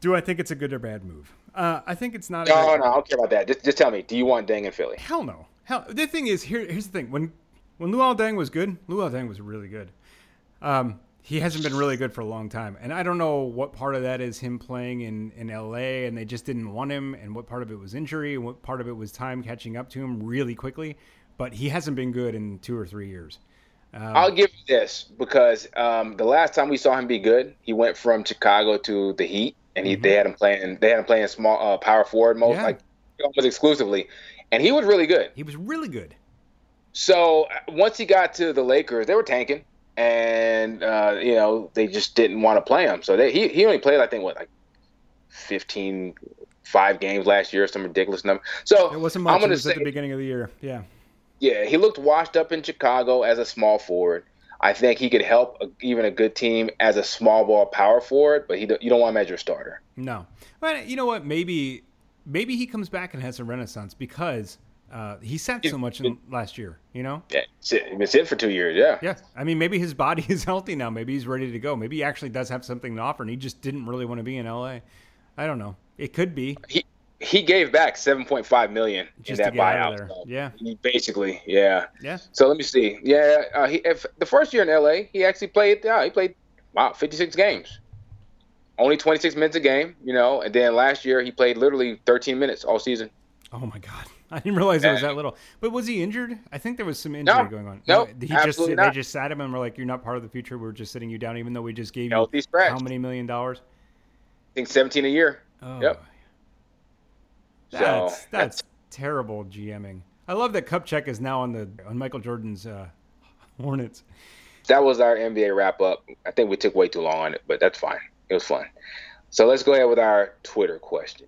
Do I think it's a good or bad move? Uh, I think it's not. No, no, I don't care about that. Just, just tell me. Do you want Deng in Philly? Hell no. Hell. The thing is, here, here's the thing. When when Luol Deng was good, Luol Deng was really good. Um, he hasn't been really good for a long time, and I don't know what part of that is him playing in in L.A. and they just didn't want him, and what part of it was injury, and what part of it was time catching up to him really quickly. But he hasn't been good in two or three years. Um, I'll give you this because um, the last time we saw him be good, he went from Chicago to the Heat, and he mm-hmm. they had him playing they had him playing small uh, power forward most yeah. like almost exclusively, and he was really good. He was really good. So uh, once he got to the Lakers, they were tanking, and uh, you know they just didn't want to play him. So they, he he only played I think what like 15, five games last year, some ridiculous number. So it wasn't much. I'm gonna it was say, at the beginning of the year. Yeah. Yeah, he looked washed up in Chicago as a small forward. I think he could help a, even a good team as a small ball power forward, but he you don't want him as your starter. No, but you know what? Maybe maybe he comes back and has a renaissance because uh, he sat so much in last year. You know, yeah, he's been for two years. Yeah, yeah. I mean, maybe his body [laughs] is healthy now. Maybe he's ready to go. Maybe he actually does have something to offer, and he just didn't really want to be in L.A. I don't know. It could be. He he gave back 7.5 million Just in that buyout. So yeah. basically, yeah. Yeah. So let me see. Yeah, uh, he, if the first year in LA, he actually played yeah, he played wow, 56 games. Only 26 minutes a game, you know, and then last year he played literally 13 minutes all season. Oh my god. [laughs] I didn't realize it was that little. But was he injured? I think there was some injury no, going on. No, he just not. they just sat him and were like, "You're not part of the future. We're just sitting you down, even though we just gave you how many million dollars?" I think 17 a year. Oh, yep. That's, so, that's, terrible GMing. I love that Kupchak is now on the on Michael Jordan's uh, Hornets. That was our NBA wrap up. I think we took way too long on it, but that's fine. It was fun. So let's go ahead with our Twitter question.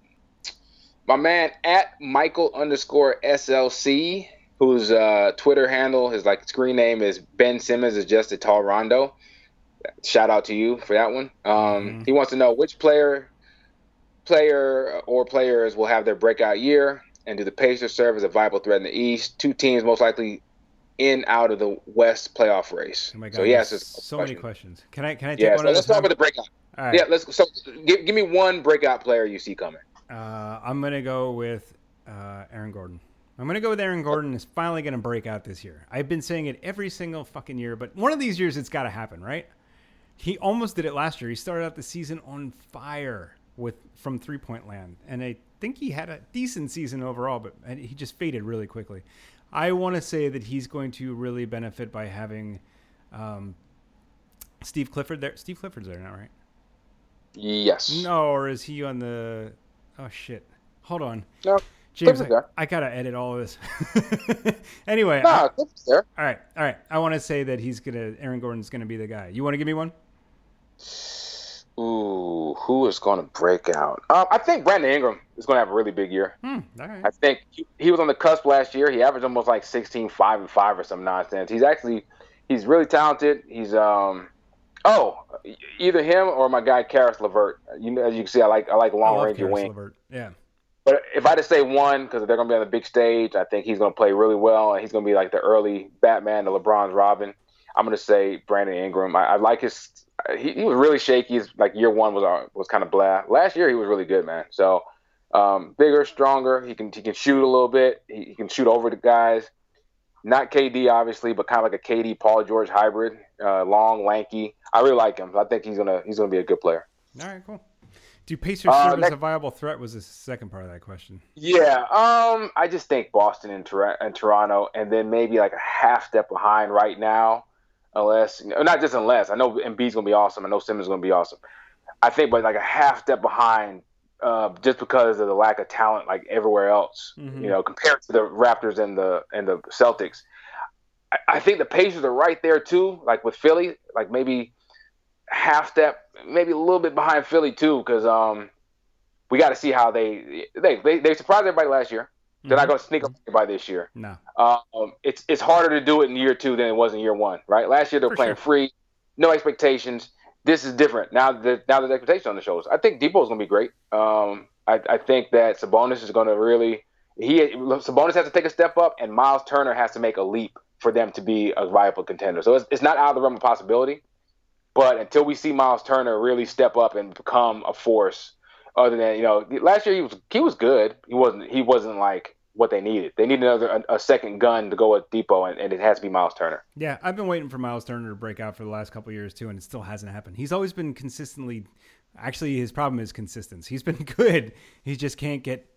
My man at Michael underscore SLC, whose uh, Twitter handle, his like screen name is Ben Simmons, is just a tall Rondo. Shout out to you for that one. Um, mm-hmm. He wants to know which player player or players will have their breakout year, and do the Pacers serve as a viable threat in the East? Two teams most likely in out of the West playoff race. Oh my God, so yes, so question. many questions. Can I can I take yeah, one? So let's start with the breakout. Yeah, let's so give, give me one breakout player you see coming. Uh, I'm gonna go with uh, Aaron Gordon. I'm gonna go with Aaron Gordon. Is finally gonna break out this year. I've been saying it every single fucking year, but one of these years it's got to happen, right? He almost did it last year. He started out the season on fire with from three point land, and I think he had a decent season overall, but he just faded really quickly. I want to say that he's going to really benefit by having um, Steve Clifford there. Steve Clifford's there now, right? Yes. No, or is he on the? Oh shit! Hold on. No. James, I, I, gotta edit all of this. [laughs] anyway, nah, I, all right, all right. I want to say that he's gonna. Aaron Gordon's gonna be the guy. You want to give me one? Ooh, who is going to break out? Um, I think Brandon Ingram is going to have a really big year. Hmm, right. I think he, he, was on the cusp last year. He averaged almost like 16, 5 and 5 or some nonsense. He's actually he's really talented. He's um oh either him or my guy Caris LeVert. You know, as you can see, I like I like long range wing. LeVert. Yeah. But if I just say one, because they're going to be on the big stage, I think he's going to play really well, and he's going to be like the early Batman, the LeBron's Robin. I'm going to say Brandon Ingram. I, I like his. He, he, was really shaky. He's like year one was uh, was kind of blah. Last year he was really good, man. So um, bigger, stronger. He can he can shoot a little bit. He, he, can shoot over the guys. Not KD obviously, but kind of like a KD Paul George hybrid. Uh, long, lanky. I really like him. I think he's gonna he's gonna be a good player. All right, cool. Do Pacers uh, serve as a viable threat? Was the second part of that question? Yeah, um, I just think Boston and, Tor- and Toronto, and then maybe like a half step behind right now, unless not just unless I know Embiid's gonna be awesome. I know Simmons gonna be awesome. I think, but like a half step behind, uh, just because of the lack of talent, like everywhere else, mm-hmm. you know, compared to the Raptors and the and the Celtics. I, I think the Pacers are right there too, like with Philly, like maybe half step, maybe a little bit behind Philly too, because um, we got to see how they they they, they surprised everybody last year. They're mm-hmm. not going to sneak up by this year. No. Um, it's it's harder to do it in year two than it was in year one, right? Last year they were For playing sure. free, no expectations. This is different now. That now there's expectations on the shoulders. I think Dipo is going to be great. Um, I, I think that Sabonis is going to really he Sabonis has to take a step up, and Miles Turner has to make a leap for them to be a viable contender. So it's, it's not out of the realm of possibility. But until we see Miles Turner really step up and become a force, other than you know, last year he was he was good. He wasn't he wasn't like what they needed. They need another a, a second gun to go with Dipo, and, and, it has to be Miles Turner. Yeah, I've been waiting for Miles Turner to break out for the last couple years too, and it still hasn't happened. He's always been consistently. Actually, his problem is consistency. He's been [laughs] good. He just can't get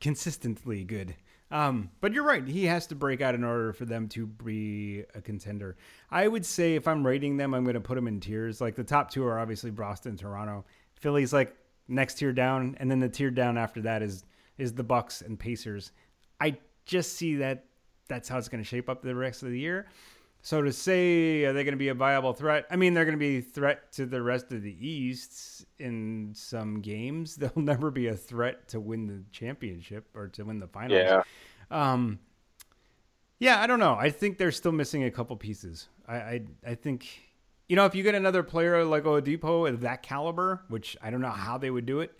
consistently good. Um, but you're right. He has to break out in order for them to be a contender. I would say if I'm rating them, I'm going to put them in tiers. Like the top two are obviously Boston, Toronto. Philly's like next tier down, and then the tier down after that is is the Bucks and Pacers. I just see that that's how it's going to shape up the rest of the year. So to say are they going to be a viable threat? I mean, they're going to be a threat to the rest of the East in some games. [laughs] They'll never be a threat to win the championship or to win the finals. Yeah. Um, yeah, I don't know. I think they're still missing a couple pieces. I, I, I think, you know, if you get another player like Oladipo of that caliber, which I don't know how they would do it.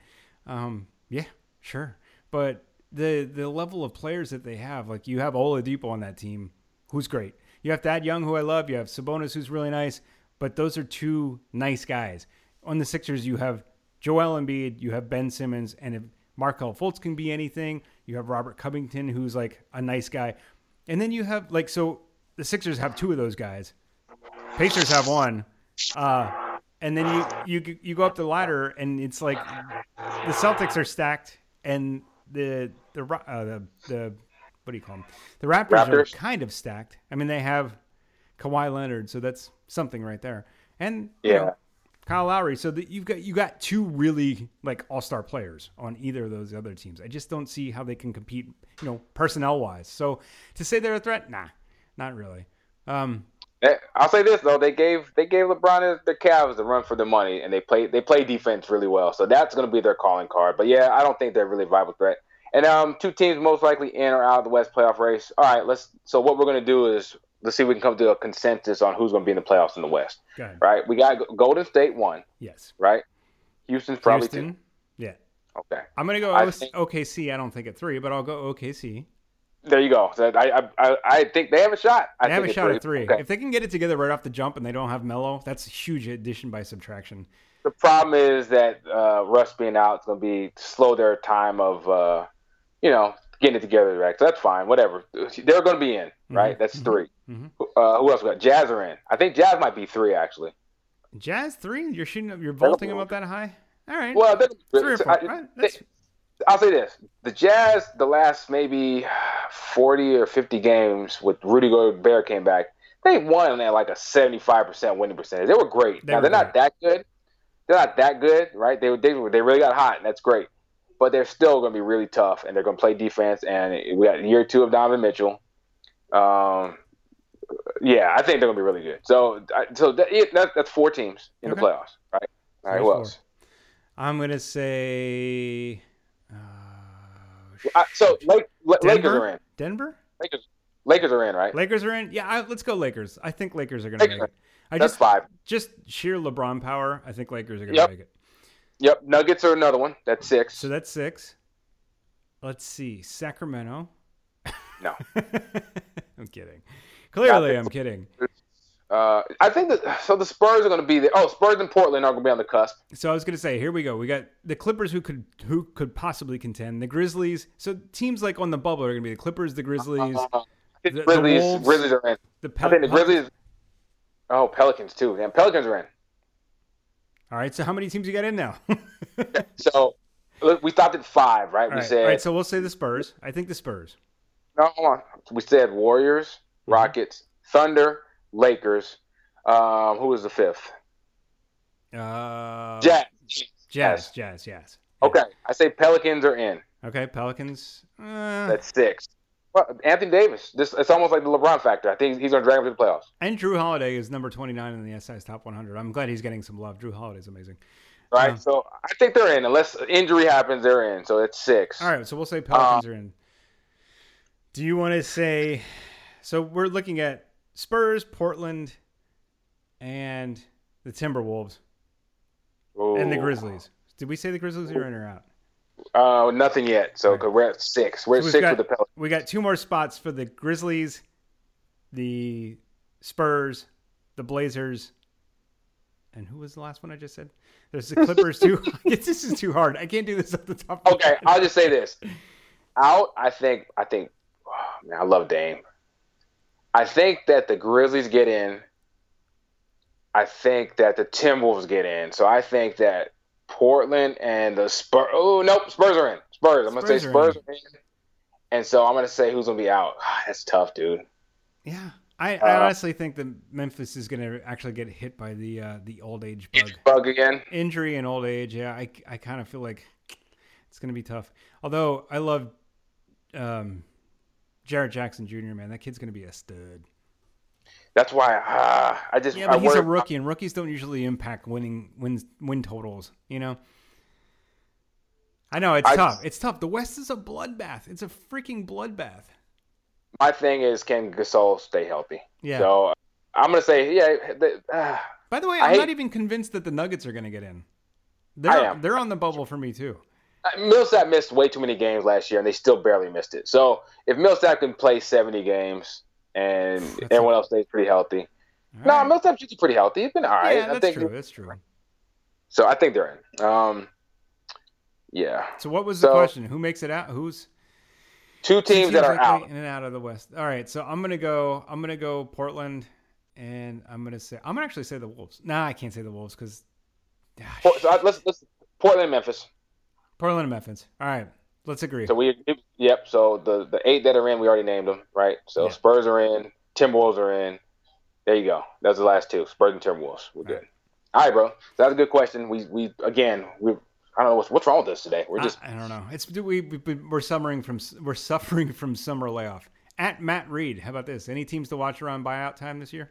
Um, yeah, sure. But the the level of players that they have, like you have Oladipo on that team, who's great. You have Thad Young, who I love. You have Sabonis, who's really nice. But those are two nice guys. On the Sixers, you have Joel Embiid, you have Ben Simmons, and if Markelle Fultz can be anything, you have Robert Covington, who's like a nice guy. And then you have like so the Sixers have two of those guys. Pacers have one. Uh, and then you you you go up the ladder and it's like the Celtics are stacked and the the uh, the, the what do you call them? The Raptors, Raptors, are kind of stacked. I mean, they have Kawhi Leonard, so that's something right there. And yeah, you know, Kyle Lowry. So that you've got you got two really like all star players on either of those other teams. I just don't see how they can compete, you know, personnel wise. So to say they're a threat, nah, not really. Um, I'll say this though, they gave they gave LeBron the Cavs the run for the money, and they play they play defense really well. So that's going to be their calling card. But yeah, I don't think they're really a viable threat. And um, two teams most likely in or out of the West playoff race. All right, let's. So what we're going to do is let's see if we can come to a consensus on who's going to be in the playoffs in the West. Right? We got Golden State one. Yes. Right. Houston's probably Houston, two. Yeah. Okay. I'm going to go I think, OKC. I don't think at three, but I'll go OKC. There you go. I, I I think they have a shot. I they have a shot three. at three. Okay. If they can get it together right off the jump and they don't have Melo, that's a huge addition by subtraction. the problem is that uh, Russ being out is going to be slow their time of, uh, you know, getting it together. Right, so that's fine. Whatever. They're going to be in. Right, Mhm, that's mhm, 3 mhm. Uh, who else we got? Jazz are in. I think Jazz might be three actually. Jazz three. You're shooting up. You're vaulting them up that high. All right. Well, three or four. I- right? That's, I'll say this: the Jazz, the last maybe forty or fifty games with Rudy Gobert came back, they won at like a seventy-five percent winning percentage. They were great. They now were they're not that good. They're not that good, right? They they they really got hot, and that's great. But they're still going to be really tough, and they're going to play defense. And we got year two of Donovan Mitchell. Um, yeah, I think they're going to be really good. So, so that, that, that's four teams in Okay. the playoffs, right? All right, who else? I'm gonna say. So, Lake, La- Lakers are in. Denver. Lakers, Lakers are in, right? Lakers are in. Yeah, I, let's go Lakers. I think Lakers are gonna make it. I That's just five. just sheer LeBron power. I think Lakers are gonna Yep. make it. Yep. Nuggets are another one. That's six. So that's six. Let's see. Sacramento. No. [laughs] I'm kidding. Clearly, I'm kidding. Uh, I think that so the Spurs are going to be there. Oh, Spurs and Portland are going to be on the cusp. So I was gonna say, here we go. We got the Clippers who could who could possibly contend. The Grizzlies. So teams like on the bubble are gonna be the Clippers, the Grizzlies, Uh, The- the Grizzlies. Wolves. Grizzlies are in. the I think the Grizzlies. Oh, Pelicans too. Damn, Pelicans are in. All right. So how many teams you got in now? [laughs] So look, we stopped at five, right? All we right, said all right, so we'll say the Spurs. I think the Spurs. no. Hold on. We said Warriors, Mm-hmm. Rockets, Thunder, Lakers. Um, who was the fifth? Uh, Jazz. Jazz, Jazz, yes. Okay, I say Pelicans are in. Okay, Pelicans. Uh, That's six. Well, Anthony Davis. This it's almost like the LeBron factor. I think he's going to drag him to the playoffs. and Jrue Holiday is number 29 in the SI's top 100. I'm glad he's getting some love. Jrue Holiday's amazing. Right. Yeah. So I think they're in, unless injury happens, they're in. So it's six. All right, so we'll say Pelicans Uh, are in. Do you want to say? So we're looking at Spurs, Portland, and the Timberwolves and the Grizzlies. Did we say the Grizzlies are in or out? Uh, nothing yet. So All right. 'cause we're at six. We're So at six got- with the Pelicans. We got two more spots for the Grizzlies, the Spurs, the Blazers, and who was the last one I just said? There's the Clippers too. [laughs] [laughs] this is too hard. I can't do this off the top. Okay. I'll just say this. Out, I think. I think. oh, man, I love Dame. I think that the Grizzlies get in. I think that the Timberwolves get in. So I think that Portland and the Spurs. Oh nope, Spurs are in. Spurs. I'm gonna say Spurs are Spurs are in. And so I'm gonna say who's gonna be out. [sighs] That's tough, dude. Yeah, I, I Uh, honestly think that Memphis is going to actually get hit by the uh, the old age bug, Bug again. injury and old age. Yeah, I, I kind of feel like it's going to be tough. Although I love um, Jaren Jackson Jr. Man, that kid's going to be a stud. That's why uh, I just. Yeah, I but he's a rookie, and rookies don't usually impact winning wins win totals. You know. I know it's I tough. It's tough. The West is a bloodbath. It's a freaking bloodbath. My thing is, can Gasol stay healthy? Yeah. So I'm gonna say, yeah. The, uh, By the way, I I'm hate- not even convinced that the Nuggets are going to get in. They're I they're on the bubble for me too. Millsap missed way too many games last year, and they still barely missed it. So if Millsap can play 70 games and That's everyone else stays pretty healthy, no, right. Millsap's usually pretty healthy. He's been all right. yeah, I that's think true. That's true. so. I think they're in. Um, yeah, So what was the So- question? Who makes it out? Who's two teams that are out. in and out of the West? All right, so I'm gonna go. I'm gonna go Portland, and I'm gonna say I'm gonna actually say the Wolves. Nah, I can't say the Wolves because Port- So I- let's, let's Portland, and Memphis. Portland and Memphis. All right, let's agree. So we, yep. So the the eight that are in, we already named them, right? So Yeah. Spurs are in, Timberwolves are in. There you go. That's the last two. Spurs and Timberwolves. We're good. All right, bro. So that's a good question. We we again we I don't know what's what's wrong with us today. We're just I, I don't know. It's we, we we're suffering from we're [laughs] suffering from summer layoff. At Matt Reed, how about this? Any teams to watch around buyout time this year?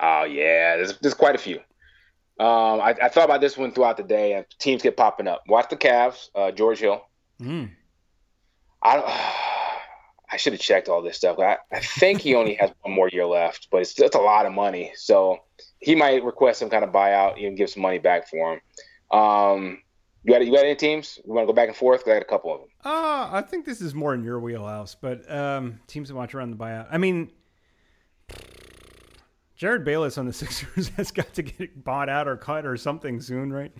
oh yeah, there's there's quite a few. Um, I, I thought about this one throughout the day, and teams kept popping up. Watch the Cavs, uh, George Hill. Mm. I don't- [sighs] I should have checked all this stuff. I, I think he only has one more year left, but it's that's a lot of money. So he might request some kind of buyout, even give some money back for him. Um, you got you got any teams? You want to go back and forth? I got a couple of them. Uh, I think this is more in your wheelhouse, but um, teams to watch around the buyout. I mean, Jerryd Bayless on the [laughs] Sixers has got to get bought out or cut or something soon, right?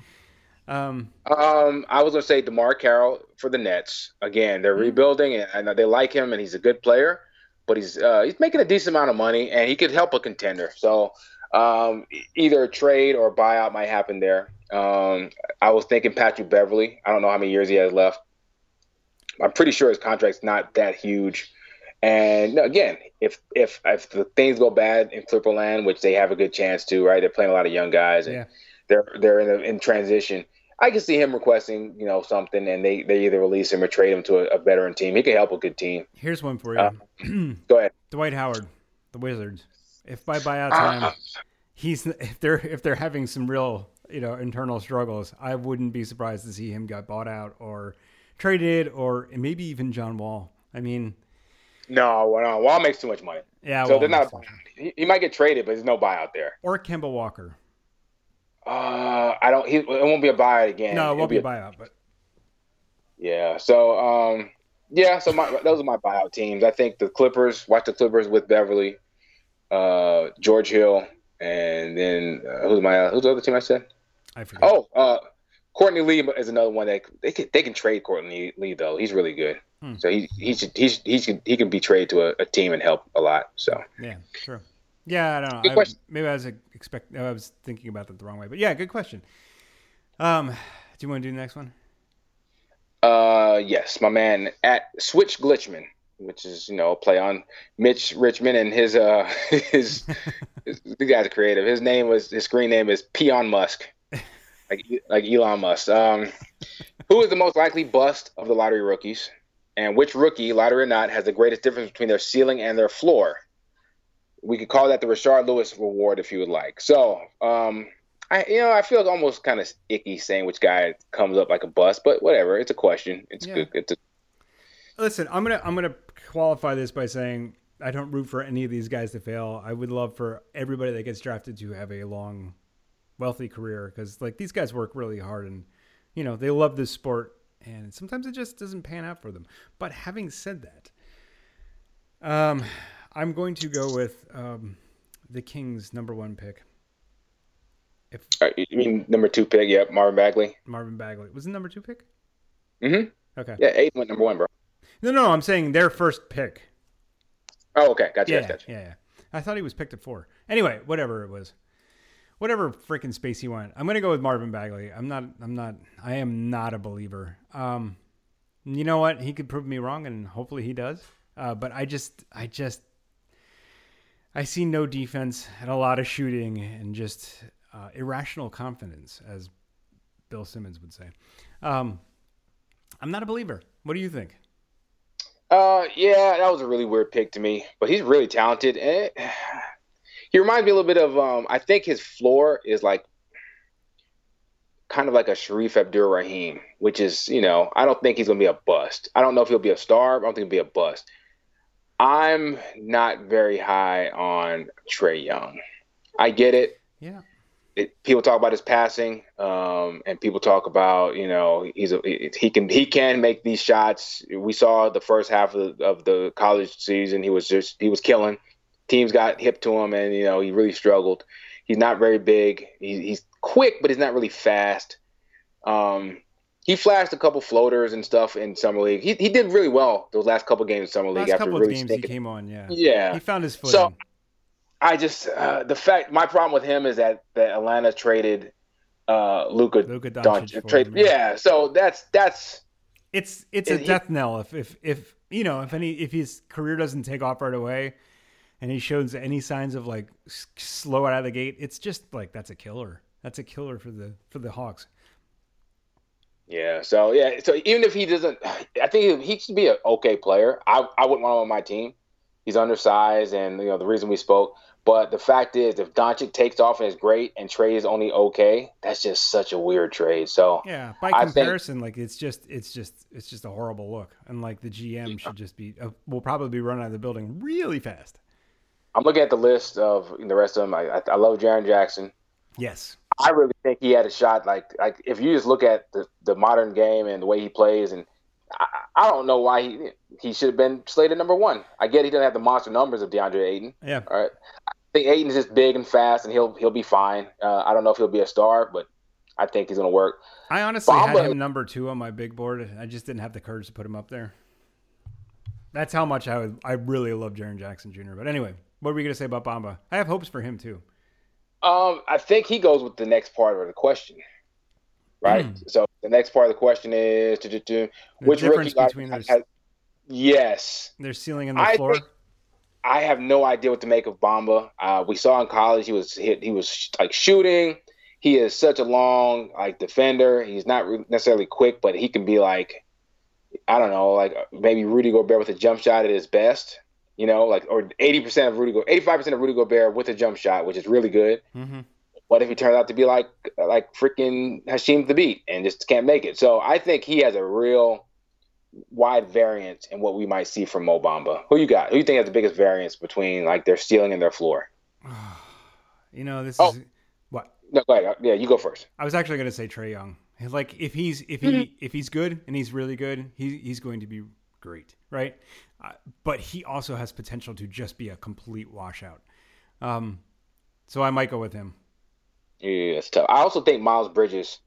Um, um, I was gonna say DeMarre Carroll for the Nets. Again, they're mm-hmm. rebuilding, and they like him, and he's a good player. But he's uh, he's making a decent amount of money, and he could help a contender. So um, either a trade or a buyout might happen there. Um, I was thinking Patrick Beverley. I don't know how many years he has left. I'm pretty sure his contract's not that huge. And again, if if if the things go bad in Clipperland, which they have a good chance to, right? They're playing a lot of young guys, and yeah. they're they're in, a, in transition. I can see him requesting, you know, something, and they, they either release him or trade him to a, a veteran team. He could help a good team. Here's one for you. Uh, [clears throat] go ahead. Dwight Howard, the Wizards. If by buyout time, uh, he's if they're if they're having some real you know internal struggles, I wouldn't be surprised to see him get bought out or traded, or maybe even John Wall. I mean, no, no, Wall makes too much money. Yeah, so Wall they're not. He, he, might get traded, but there's no buyout there. Or Kemba Walker. Uh, I don't. He, it won't be a buyout again. No, it won't be, be a buyout, but. Yeah. So, um, yeah. So my those are my buyout teams. I think the Clippers. Watch the Clippers with Beverley, uh, George Hill, and then uh, who's my who's the other team I said? I forget. Oh, uh, Courtney Lee is another one that they can they can trade Courtney Lee though. He's really good. Hmm. So he he should he he should, he can be traded to a, a, team and help a lot. So yeah, true. Yeah, I don't know. Good question. I, maybe I was expect I was thinking about that the wrong way, but yeah, good question. Um, do you want to do the next one? Uh, yes, my man at Switch Glitchman, which is you know a play on Mitch Richmond and his uh [laughs] his, his the guy's creative. His name was his screen name is Peon Musk, [laughs] like like Elon Musk. Um, who is the most likely bust of the lottery rookies? And which rookie, lottery or not, has the greatest difference between their ceiling and their floor. We could call that the Rashard Lewis reward if you would like. So, um, I you know I feel almost kind of icky saying which guy comes up like a bust, but whatever. It's a question. It's yeah. good. It's a... Listen, I'm gonna I'm gonna qualify this by saying I don't root for any of these guys to fail. I would love for everybody that gets drafted to have a long, wealthy career because like these guys work really hard and you know they love this sport and sometimes it just doesn't pan out for them. But having said that, um, I'm going to go with um, the Kings' number one pick. If uh, you mean number two pick, yeah, Marvin Bagley. Marvin Bagley was the number two pick. Mm-hmm. Okay. Yeah, eight went number one, bro. No, no, I'm saying their first pick. Oh, okay, gotcha, yeah, gotcha. Yeah, yeah. I thought he was picked at four. Anyway, whatever it was whatever freaking space he went. I'm gonna go with Marvin Bagley. I'm not. I'm not. I am not a believer. Um, you know what? He could prove me wrong, and hopefully he does. Uh, but I just, I just, I see no defense and a lot of shooting and just uh, irrational confidence, as Bill Simmons would say. Um, I'm not a believer. What do you think? Uh, yeah, that was a really weird pick to me, but he's really talented. And he reminds me a little bit of um, I think his floor is like kind of like a Sharif Abdur-Rahim, which is, you know, I don't think he's gonna be a bust. I don't know if he'll be a star, I don't think he'll be a bust. I'm not very high on Trae Young. I get it. Yeah. It, people talk about his passing, um, and people talk about you know he's a, he can he can make these shots. We saw the first half of the, of the college season. He was just he was killing teams got hip to him, and you know he really struggled. He's not very big. He, he's quick, but he's not really fast. Um, he flashed a couple floaters and stuff in summer league. He, he did really well those last couple games in summer league. Last couple really games stinking. he came on, yeah, yeah, he found his foot. So I just uh, the fact my problem with him is that that Atlanta traded uh, Luka Luka Doncic. Trade, him, yeah. yeah, so that's that's it's it's a death knell if if if you know if any if his career doesn't take off right away and he shows any signs of like slow out of the gate, it's just like that's a killer. That's a killer for the for the Hawks. Yeah. So yeah. So even if he doesn't, I think he should be an okay player. I I wouldn't want him on my team. He's undersized, and you know the reason we spoke. But the fact is, if Doncic takes off and is great, and Trae is only okay, that's just such a weird trade. So yeah, by comparison, think, like it's just it's just it's just a horrible look, and like the GM should just be uh, will probably be run out of the building really fast. I'm looking at the list of the rest of them. I, I, I love Jaren Jackson. Yes. I really think he had a shot. Like, like if you just look at the, the modern game and the way he plays, and I, I don't know why he he should have been slated number one. I get he doesn't have the monster numbers of DeAndre Ayton. Yeah. All right. think Ayton is just big and fast, and he'll he'll be fine. Uh, I don't know if he'll be a star, but I think he's going to work. I honestly Bamba, had him number two on my big board. I just didn't have the courage to put him up there. That's how much I would, I really love Jaren Jackson Jr. But anyway, what were we going to say about Bamba? I have hopes for him too. Um, I think he goes with the next part of the question, right? Mm. So the next part of the question is to which rookie between has, has, yes, their ceiling and the I floor. I have no idea what to make of Bamba. Uh, we saw in college he was hit, he was like shooting. He is such a long like defender. He's not necessarily quick, but he can be like I don't know, like maybe Rudy Gobert with a jump shot at his best you know, like or 80% of Rudy Go 85% of Rudy Gobert with a jump shot, which is really good. Mm-hmm. What if he turns out to be like like freaking Thabeet and just can't make it? So I think he has a real wide variance in what we might see from Mo Bamba. Who you got? Who you think has the biggest variance between like their ceiling and their floor? [sighs] you know, this oh. is what? No, go ahead. Yeah, you go first. I was actually going to say Trae Young. Like if he's if he mm-hmm. if he's good and he's really good, he he's going to be great, right? Uh, but he also has potential to just be a complete washout. Um, so I might go with him. Yeah, it's tough. I also think Miles Bridges.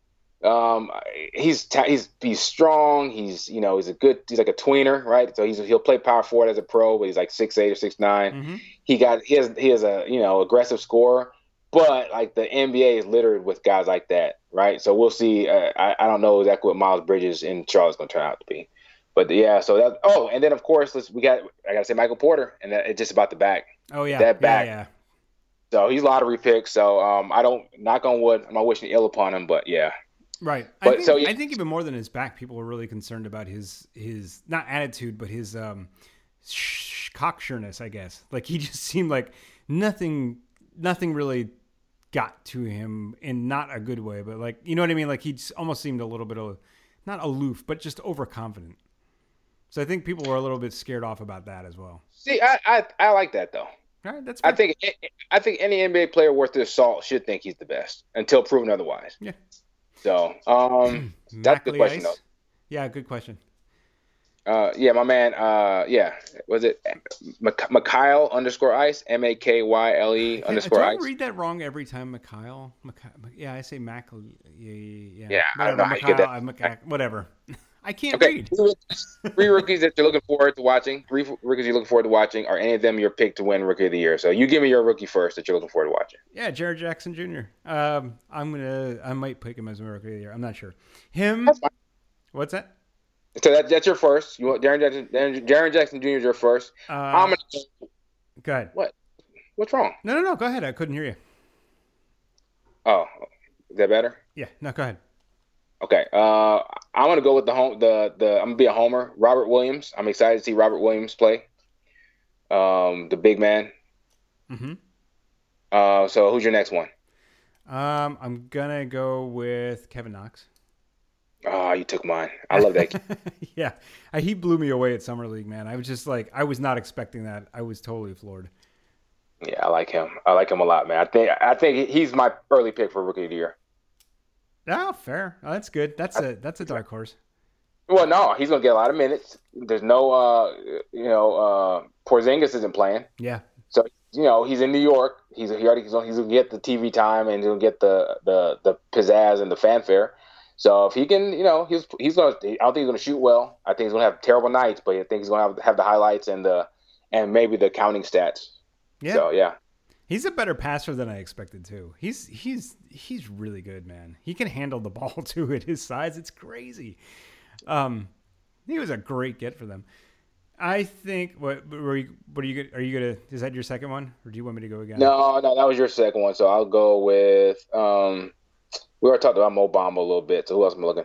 Um, he's he's he's strong. He's you know he's a good. He's like a tweener, right? So he's he'll play power forward as a pro, but he's like six eight or six mm-hmm. He got he has he has a you know aggressive scorer, but like the NBA is littered with guys like that, right? So we'll see. Uh, I I don't know exactly what Miles Bridges in Charlotte's going to turn out to be. But yeah, so that. Oh, and then of course, let's, we got. I gotta say Michael Porter, and that, it's just about the back. Oh yeah, that back. Yeah, yeah. So he's lottery pick. So um, I don't knock on wood. I'm not wishing ill upon him, but yeah. Right. But I think, so yeah. I think even more than his back, people were really concerned about his his not attitude, but his um sh- cocksureness. I guess like he [laughs] just seemed like nothing nothing really got to him in not a good way, but like you know what I mean. Like he almost seemed a little bit of not aloof, but just overconfident. So I think people were a little bit scared off about that as well. See, I I, I like that though. All right, that's. Fair. I think I think any NBA player worth their salt should think he's the best until proven otherwise. Yeah. So, um, [clears throat] that's the question Ice? though. Yeah, good question. Uh, yeah, my man. Uh, yeah, was it Mikhail underscore ice? M A K Y L E underscore ice. I read that wrong every time, Mikhail. Mikhail yeah, I say Mac. Yeah, yeah. Yeah, I don't know how you get that. Mikhail, whatever. [laughs] I can't okay. read. Three rookies that you're looking forward to watching. Three rookies you're looking forward to watching. Are any of them your pick to win Rookie of the Year? So you give me your rookie first that you're looking forward to watching. Yeah, Jaren Jackson Jr. Um, I'm gonna. I might pick him as my Rookie of the Year. I'm not sure. Him. What's that? So that, that's your first. You want Jaren Jackson? Jaren Jackson Jr. is your first. Uh, I'm gonna. Go ahead. What? What's wrong? No, no, no. Go ahead. I couldn't hear you. Oh, is that better? Yeah. No, go ahead. Okay. Uh, I'm gonna go with the home. The the I'm gonna be a homer. Robert Williams. I'm excited to see Robert Williams play. Um, the big man. Mm-hmm. Uh, so who's your next one? Um, I'm gonna go with Kevin Knox. Oh, you took mine. I love that. [laughs] yeah, he blew me away at summer league, man. I was just like, I was not expecting that. I was totally floored. Yeah, I like him. I like him a lot, man. I think I think he's my early pick for rookie of the year. Oh, fair. Oh, that's good. That's a that's a dark horse. Well, no, he's gonna get a lot of minutes. There's no, uh, you know, uh, Porzingis isn't playing. Yeah. So you know he's in New York. He's he already he's gonna, he's gonna get the TV time and gonna get the the the pizzazz and the fanfare. So if he can, you know, he's he's gonna. I don't think he's gonna shoot well. I think he's gonna have terrible nights, but I think he's gonna have have the highlights and the and maybe the counting stats. Yeah. So yeah. He's a better passer than I expected too. He's he's he's really good, man. He can handle the [laughs] ball too at his size. It's crazy. Um, he was a great get for them. I think what were you, what are you are you gonna is that your second one or do you want me to go again? No, no, that was your second one. So I'll go with um we already talked about Mo Bamba a little bit. So who else am I looking?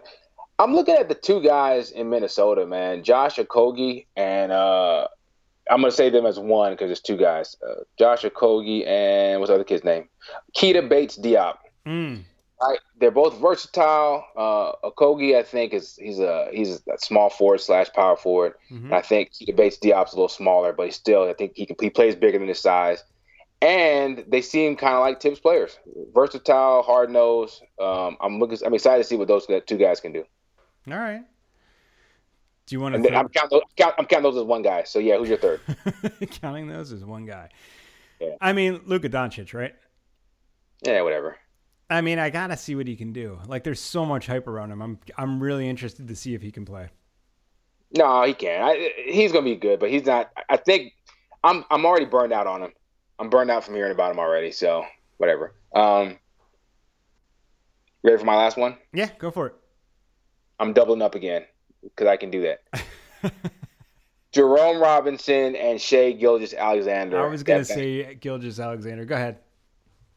I'm looking at the two guys in Minnesota, man, Josh Okogie and uh I'm gonna say them as one because it's two guys, uh, Josh Okogie and what's the other kid's name? Keita Bates Diop. Mm. Right, they're both versatile. Uh, Okogie, I think, is he's a he's a small forward slash power forward. Mm-hmm. I think Keita Bates Diop's a little smaller, but he still I think he can he plays bigger than his size. And they seem kind of like Thibs players, versatile, hard nosed. Um, I'm looking. I'm excited to see what those two guys can do. All right. Do you want to? I'm, counting those, I'm counting those as one guy. So yeah, who's your third? [laughs] counting those as one guy. Yeah. I mean, Luka Doncic, right? Yeah, whatever. I mean, I gotta see what he can do. Like, there's so much hype around him. I'm I'm really interested to see if he can play. No, he can. I, he's gonna be good, but he's not. I think I'm I'm already burned out on him. I'm burned out from hearing about him already. So whatever. Um, ready for my last one? Yeah, go for it. I'm doubling up again because I can do that. [laughs] Jerome Robinson and Shai Gilgeous Alexander. I was gonna say Gilgis Alexander. Go ahead.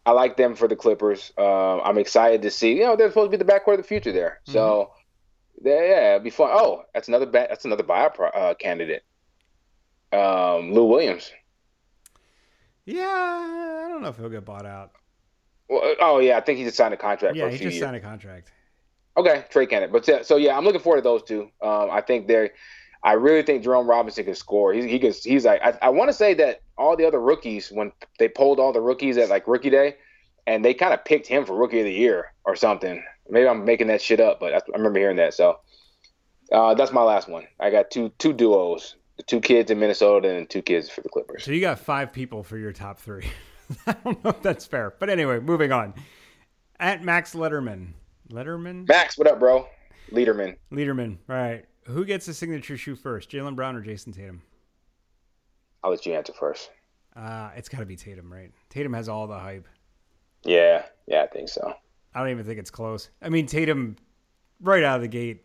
I like them for the Clippers. Um, I'm excited to see. You know, they're supposed to be the backcourt of the future there. So, they- yeah, it'd be fun. Oh, that's another ba- that's another buyout pro- uh, candidate. Um, Lou Williams. Yeah, I don't know if he'll get bought out. Well, oh yeah, I think he just signed a contract Yeah, he just years. signed a contract. Okay, Trey candidate. But yeah, so yeah, I'm looking forward to those two. Um, I think they're. I really think Jerome Robinson can score. He's he can, he's like I, I want to say that all the other rookies when they polled all the rookies at like rookie day, and they kind of picked him for rookie of the year or something. Maybe I'm making that shit up, but I, I remember hearing that. So uh, that's my last one. I got two two duos, two kids in Minnesota and two kids for the Clippers. So you got five people for your top three. [laughs] I don't know if that's fair, but anyway, moving on. At Max Letterman, Letterman, Max, what up, bro? Leaderman. Leaderman. All right, who gets the signature shoe first, Jaylen Brown or Jayson Tatum? I'll let you answer first. Uh, it's got to be Tatum, right? Tatum has all the hype. Yeah, yeah, I think so. I don't even think it's close. I mean, Tatum, right out of the gate,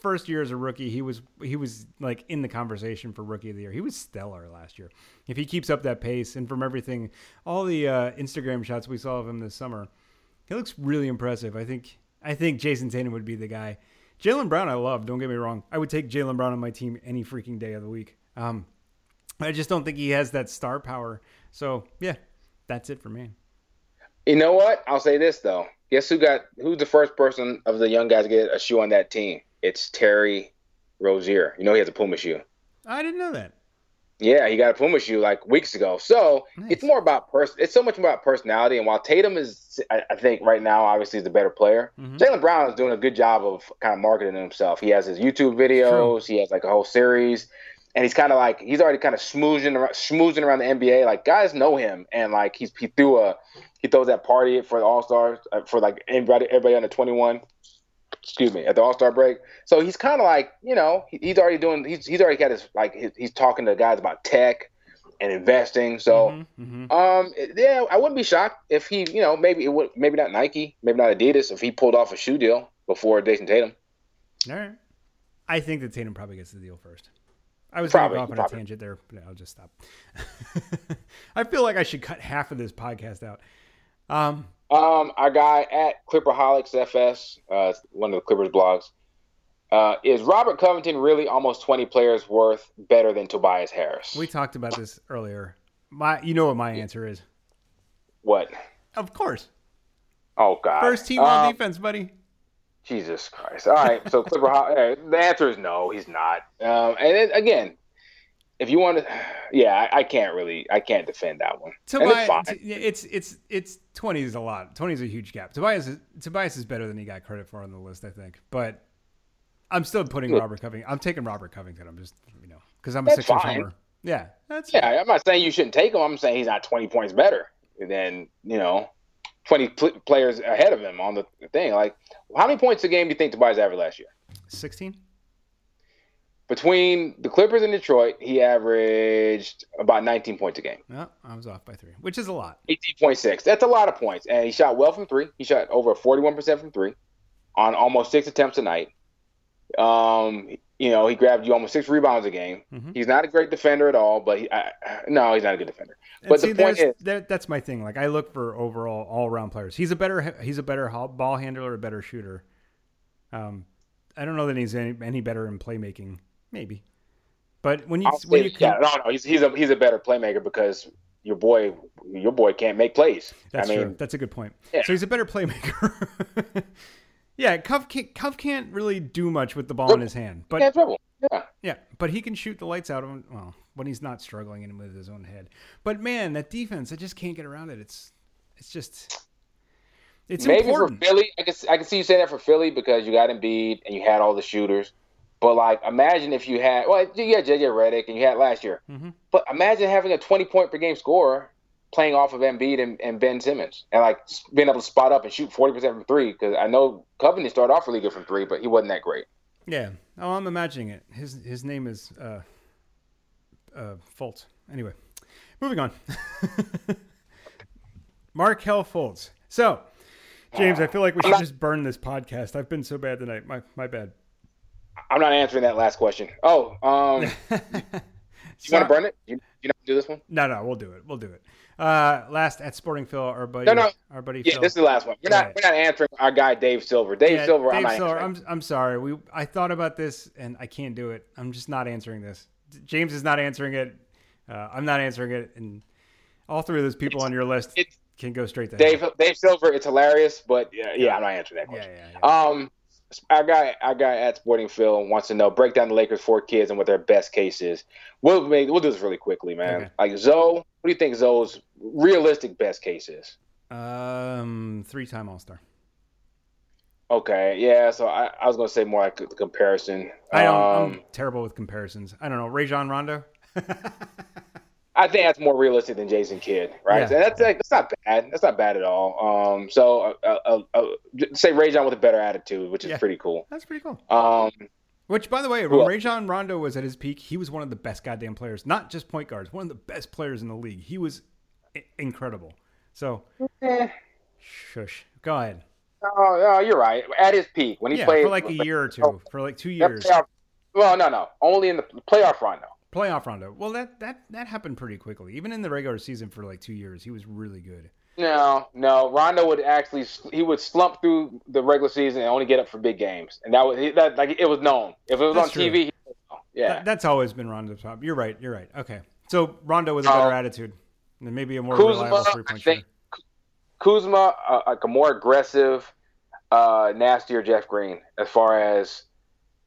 first year as a rookie, he was he was like in the conversation for rookie of the year. He was stellar last year. If he keeps up that pace, and from everything, all the uh, Instagram shots we saw of him this summer, he looks really impressive. I think I think Jayson Tatum would be the guy. Jaylen Brown, I love. Don't get me wrong. I would take Jaylen Brown on my team any freaking day of the week. Um, I just don't think he has that star power. So yeah, that's it for me. You know what? I'll say this though. Guess who got who's the first person of the young guys to get a shoe on that team? It's Terry Rozier. You know he has a Puma shoe. I didn't know that. Yeah, he got a Puma shoe like weeks ago. So Nice. it's more about person. It's so much about personality. And while Tatum is, I, I think right now, obviously, is the better player. Mhm. Jaylen Brown is doing a good job of kind of marketing himself. He has his YouTube videos. He has like a whole series, and he's kind of like he's already kind of smoozing around, schmoozing around the NBA. Like guys know him, and like he's he threw a he throws that party for the All Stars uh, for like everybody everybody under twenty one. Excuse me, at the All Star break. So he's kind of like you know he, he's already doing he's he's already got his like his, he's talking to guys about tech and investing. So. Mhm, mhm. Um, yeah, I wouldn't be shocked if he, you know, maybe it would, maybe not Nike, maybe not Adidas, if he pulled off a shoe deal before Jayson Tatum. All right. I think that Tatum probably gets the deal first. I was Probably, going off on probably. a tangent there, but I'll just stop. [laughs] I feel like I should cut half of this podcast out. Um, Um, our guy at Clipperholics FS, uh, one of the Clippers blogs, uh, is Robert Covington really almost twenty players worth better than Tobias Harris? we talked about this earlier. My, you know what my answer is? what? Of course, Oh God! first team Um, defense, buddy. Jesus Christ! All right, so [laughs] Clipper, the answer is no, he's not. Um, and then again, if you want to, [sighs] yeah, I, I can't really, I can't defend that one. it's Tobias, fine. yeah, it's it's it's twenty is a lot. Twenty is a huge gap. Tobias is, Tobias is better than he got credit for on the list, I think. But I'm still putting Look. Robert Covington. I'm taking Robert Covington. I'm just you know because I'm a fine. homer. Yeah, that's Yeah, I'm not saying you shouldn't take him. I'm saying he's not 20 points better than you know 20 pl- players ahead of him on the thing. Like, how many points a game do you think Tobias averaged last year? sixteen. Between the Clippers and Detroit, he averaged about 19 points a game. No, I was off by three, which is a lot. 18.6. That's a lot of points. And he shot well from three. He shot over 41% from three on almost six attempts a night. Um, you know, he grabbed you almost six rebounds a game. Mhm. He's not a great defender at all, but he, I, no, he's not a good defender. And But see, the point is, that, that's my thing. Like I look for overall all around players. He's a better he's a better ball handler, a better shooter. Um, I don't know that he's any, any better in playmaking. Maybe, but when you I'll when say- you yeah, no, no, he's he's a he's a better playmaker because your boy your boy can't make plays. that's I mean, true. That's a good point. Yeah. So he's a better playmaker. [laughs] yeah, Cuff can't, Cov can't really do much with the ball in his hand, but. Yeah, Yeah, but he can shoot the lights out of him. Well, when he's not struggling in with his own head. But man, that defense, I just can't get around it. It's, it's just, it's maybe important. for Philly, I can I can see you saying that for Philly because you got Embiid and you had all the shooters. But like, imagine if you had well, you had JJ Redick and you had last year. Mhm. But imagine having a twenty point per game scorer playing off of Embiid and, and Ben Simmons and like being able to spot up and shoot 40% from three. Because I know Covington started off really good from three, but he wasn't that great. Yeah. Oh, I'm imagining it. His his name is uh, uh, Fultz. Anyway, moving on. [laughs] Markelle Fultz. So, James, I feel like we should just burn this podcast. I've been so bad tonight. My my bad. I'm not answering that last question. Oh, um, [laughs] you want to burn it? You, you know, do this one? No, no, we'll do it. We'll do it. Uh, last at Sporting Phil, our buddy, No, no. our buddy. Yeah, Phil. this is the last one. We're not we're not answering our guy Dave Silver. Dave Yeah, Silver, I'm not Silver. I'm I'm sorry. We I thought about this and I can't do it. I'm just not answering this. James is not answering it. Uh, I'm not answering it, and all three of those people on your list can go straight to hell. Dave Dave Silver, it's hilarious, but yeah, yeah, I'm not answering that Yeah, question. yeah, yeah. Um, our guy, our guy at Sporting Phil wants to know break down the Lakers' four kids and what their best case is. We'll make, we'll do this really quickly, man. Okay. Like Zo, what do you think Zo's realistic best case is? Um, three-time All-Star. Okay, yeah. So I, I was gonna say more like the comparison. I don't. Um, I'm terrible with comparisons. I don't know. Rajon Rondo. [laughs] I think that's more realistic than Jason Kidd, right? Yeah. So that's like, that's not bad. That's not bad at all. Um, so uh, uh, uh, say Rajon with a better attitude, which is Yeah. pretty cool. That's pretty cool. Um, Which, by the way, Who when? Rajon Rondo was at his peak, he was one of the best goddamn players. Not just point guards, one of the best players in the league. He was I- incredible. So, eh, shush. Go ahead. oh, oh, you're right. At his peak when he Yeah, played for like a year or two. For like two years. playoff- well, no, no, only in the playoff run though. Playoff Rondo. Well, that that that happened pretty quickly. Even in the regular season for like two years, he was really good. No, no. Rondo would actually he would slump through the regular season and only get up for big games, and that was that like it was known. If it was That's on true. TV, he yeah. That, that's always been Rondo's top. You're right. You're right. Okay. So Rondo with a better Um, attitude, and maybe a more Kuzma, reliable three point shooter. Kuzma, uh, like a more aggressive, uh, nastier Jeff Green, as far as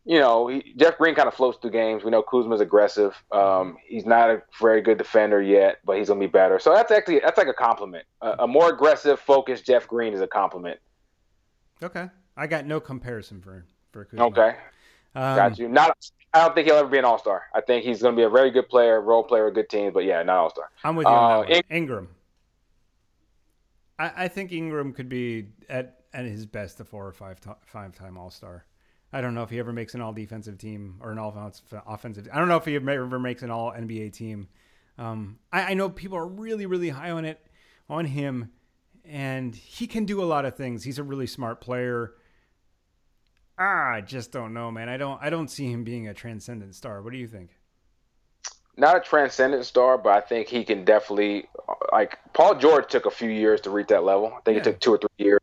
you know, he, Jeff Green kind of floats through games. We know Kuzma's aggressive. Um, he's not a very good defender yet, but he's gonna be better. So that's actually that's like a compliment. A, a more aggressive, focused Jeff Green is a compliment. Okay. I got no comparison for for Kuzma. Okay, Um, got you. Not, I don't think he'll ever be an All Star. I think he's gonna be a very good player, role player, good team, but yeah, not All Star. I'm with you on Uh, that one. Ingram. I, I think Ingram could be at at his best a four or five to, five time All Star. I don't know if he ever makes an all defensive team or an all offensive. I don't know if he ever makes an all NBA team. Um, I, I know people are really really high on it on him, and he can do a lot of things. He's a really smart player. Ah, I just don't know, man. I don't I don't see him being a transcendent star. What do you think? not a transcendent star, but I think he can definitely like Paul George took a few years to reach that level. I think Yeah. it took two or three years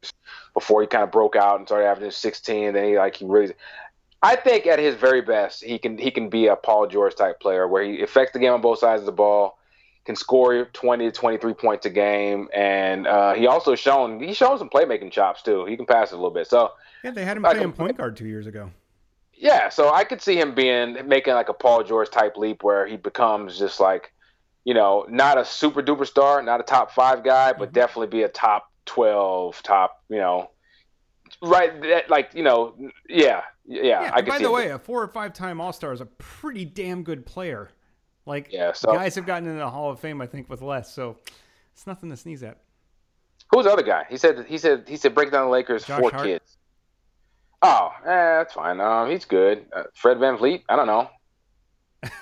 before he kind of broke out and started averaging 16. Then he like he really, I think at his very best he can he can be a Paul George type player where he affects the game on both sides of the ball, can score 20 to 23 points a game, and uh, he also shown he's shown some playmaking chops too. He can pass it a little bit. So Yeah, they had him Like playing point guard two years ago. yeah, so I could see him being making like a Paul George type leap where he becomes just like, you know, not a super duper star, not a top five guy, but Mhm. definitely be a top twelve, top, you know, right? That, like you know, yeah, yeah. Yeah, I by the him- way, a four or five time All Star is a pretty damn good player. Like Yeah, so- guys have gotten into the Hall of Fame, I think, with less, so it's nothing to sneeze at. who's the other guy? He said he said he said break down the Lakers Josh four Hart. kids. Oh, eh, that's fine. Um, he's good. Uh, Fred VanVleet. I don't know.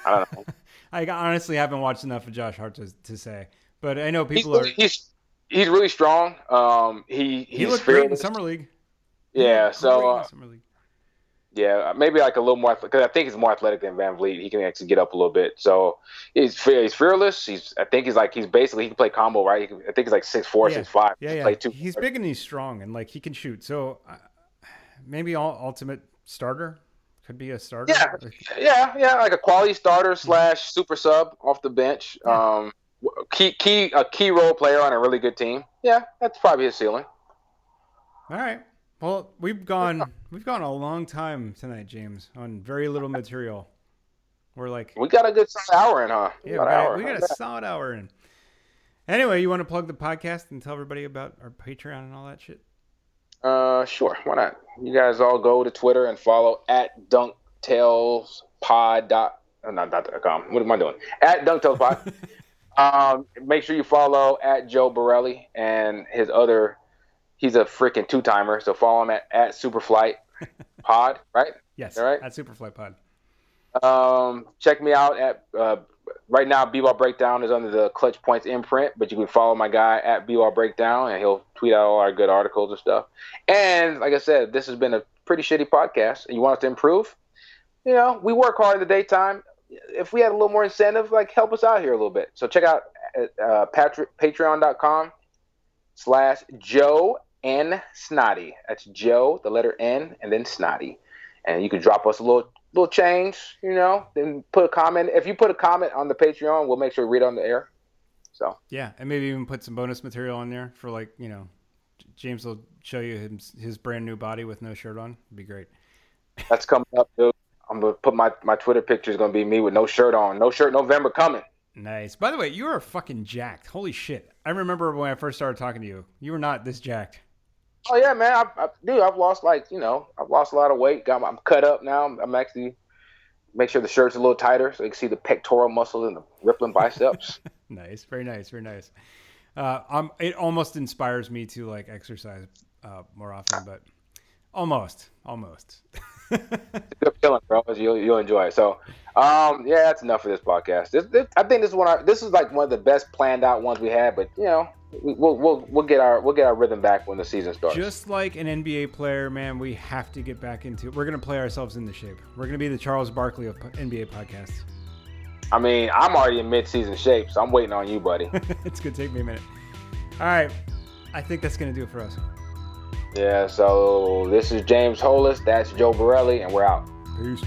I don't know. [laughs] I honestly haven't watched enough of Josh Hart to, to say, but I know he's, people are. he's he's really strong. Um, he He he's looked great in fearless. summer league. Yeah, so uh, summer league. Yeah, maybe like a little more because I think he's more athletic than VanVleet. He can actually get up a little bit. So he's he's fearless. He's I think he's like he's basically he can play combo right. Can, I think he's like six four, Yeah. six five. Yeah, yeah. Two. He's big and he's strong, and like he can shoot. So uh, maybe all ultimate starter could be a starter. Yeah, yeah, yeah, like a quality starter slash super sub off the bench. Um, key key a key role player on a really good team. Yeah, that's probably his ceiling. All right. Well, we've gone we've gone a long time tonight, James, on very little material. We're like, We got a good solid hour in, huh? yeah, we got hour. we got a solid hour in. Anyway, you want to plug the podcast and tell everybody about our Patreon and all that shit? Uh, sure. Why not? You guys all go to Twitter and follow at DunkTalesPod. Dot, uh, not dot com. What am I doing? At DunkTalesPod. [laughs] Um, make sure you follow at Joe Borelli and his other. He's a freaking two timer, so follow him at, at Superflight [laughs] Pod, right? Yes, All right. at Superflight Pod. Um, check me out at uh, right now. B-ball breakdown is under the Clutch Points imprint, but you can follow my guy at B-ball breakdown, and he'll tweet out all our good articles and stuff. And like I said, this has been a pretty shitty podcast, and you want us to improve. You know, we work hard in the daytime. If we had a little more incentive, like help us out here a little bit. So check out uh, Patri- Patreon.com slash Joe N Snotty. That's Joe, the letter N, and then Snotty. And you can drop us a little little change, you know, then put a comment. If you put a comment on the Patreon, we'll make sure we read on the air. So Yeah, and maybe even put some bonus material on there for like you know, James will show you his, his brand new body with no shirt on. It'd be great. that's coming up, dude. I'm gonna put my my Twitter picture is gonna be me with no shirt on, no shirt November coming. Nice. By the way, you are fucking jacked. Holy shit! I remember when I first started talking to you. You were not this jacked. Oh yeah, man. I, I, dude, I've lost like you know, I've lost a lot of weight. Got my, I'm cut up now. I'm, I'm actually make sure the shirt's a little tighter so you can see the pectoral muscles and the rippling biceps. [laughs] nice. Very nice. Very nice. Uh, it almost inspires me to like exercise uh, more often, but almost, almost. [laughs] Good feeling, bro. You'll you'll enjoy it. So, um, yeah, that's enough for this podcast. This, this, I think this is one. Our, this is like one of the best planned out ones we had. But you know, we, we'll we'll we'll get our we'll get our rhythm back when the season starts. Just like an NBA player, man, we have to get back into. We're gonna play ourselves into shape. We're gonna be the Charles Barkley of NBA podcasts. I mean, I'm already in mid-season shape, so I'm waiting on you, buddy. [laughs] it's gonna take me a minute. All right, I think that's gonna do it for us. Yeah. So this is James Hollis. That's Joe Borelli, and we're out. Peace.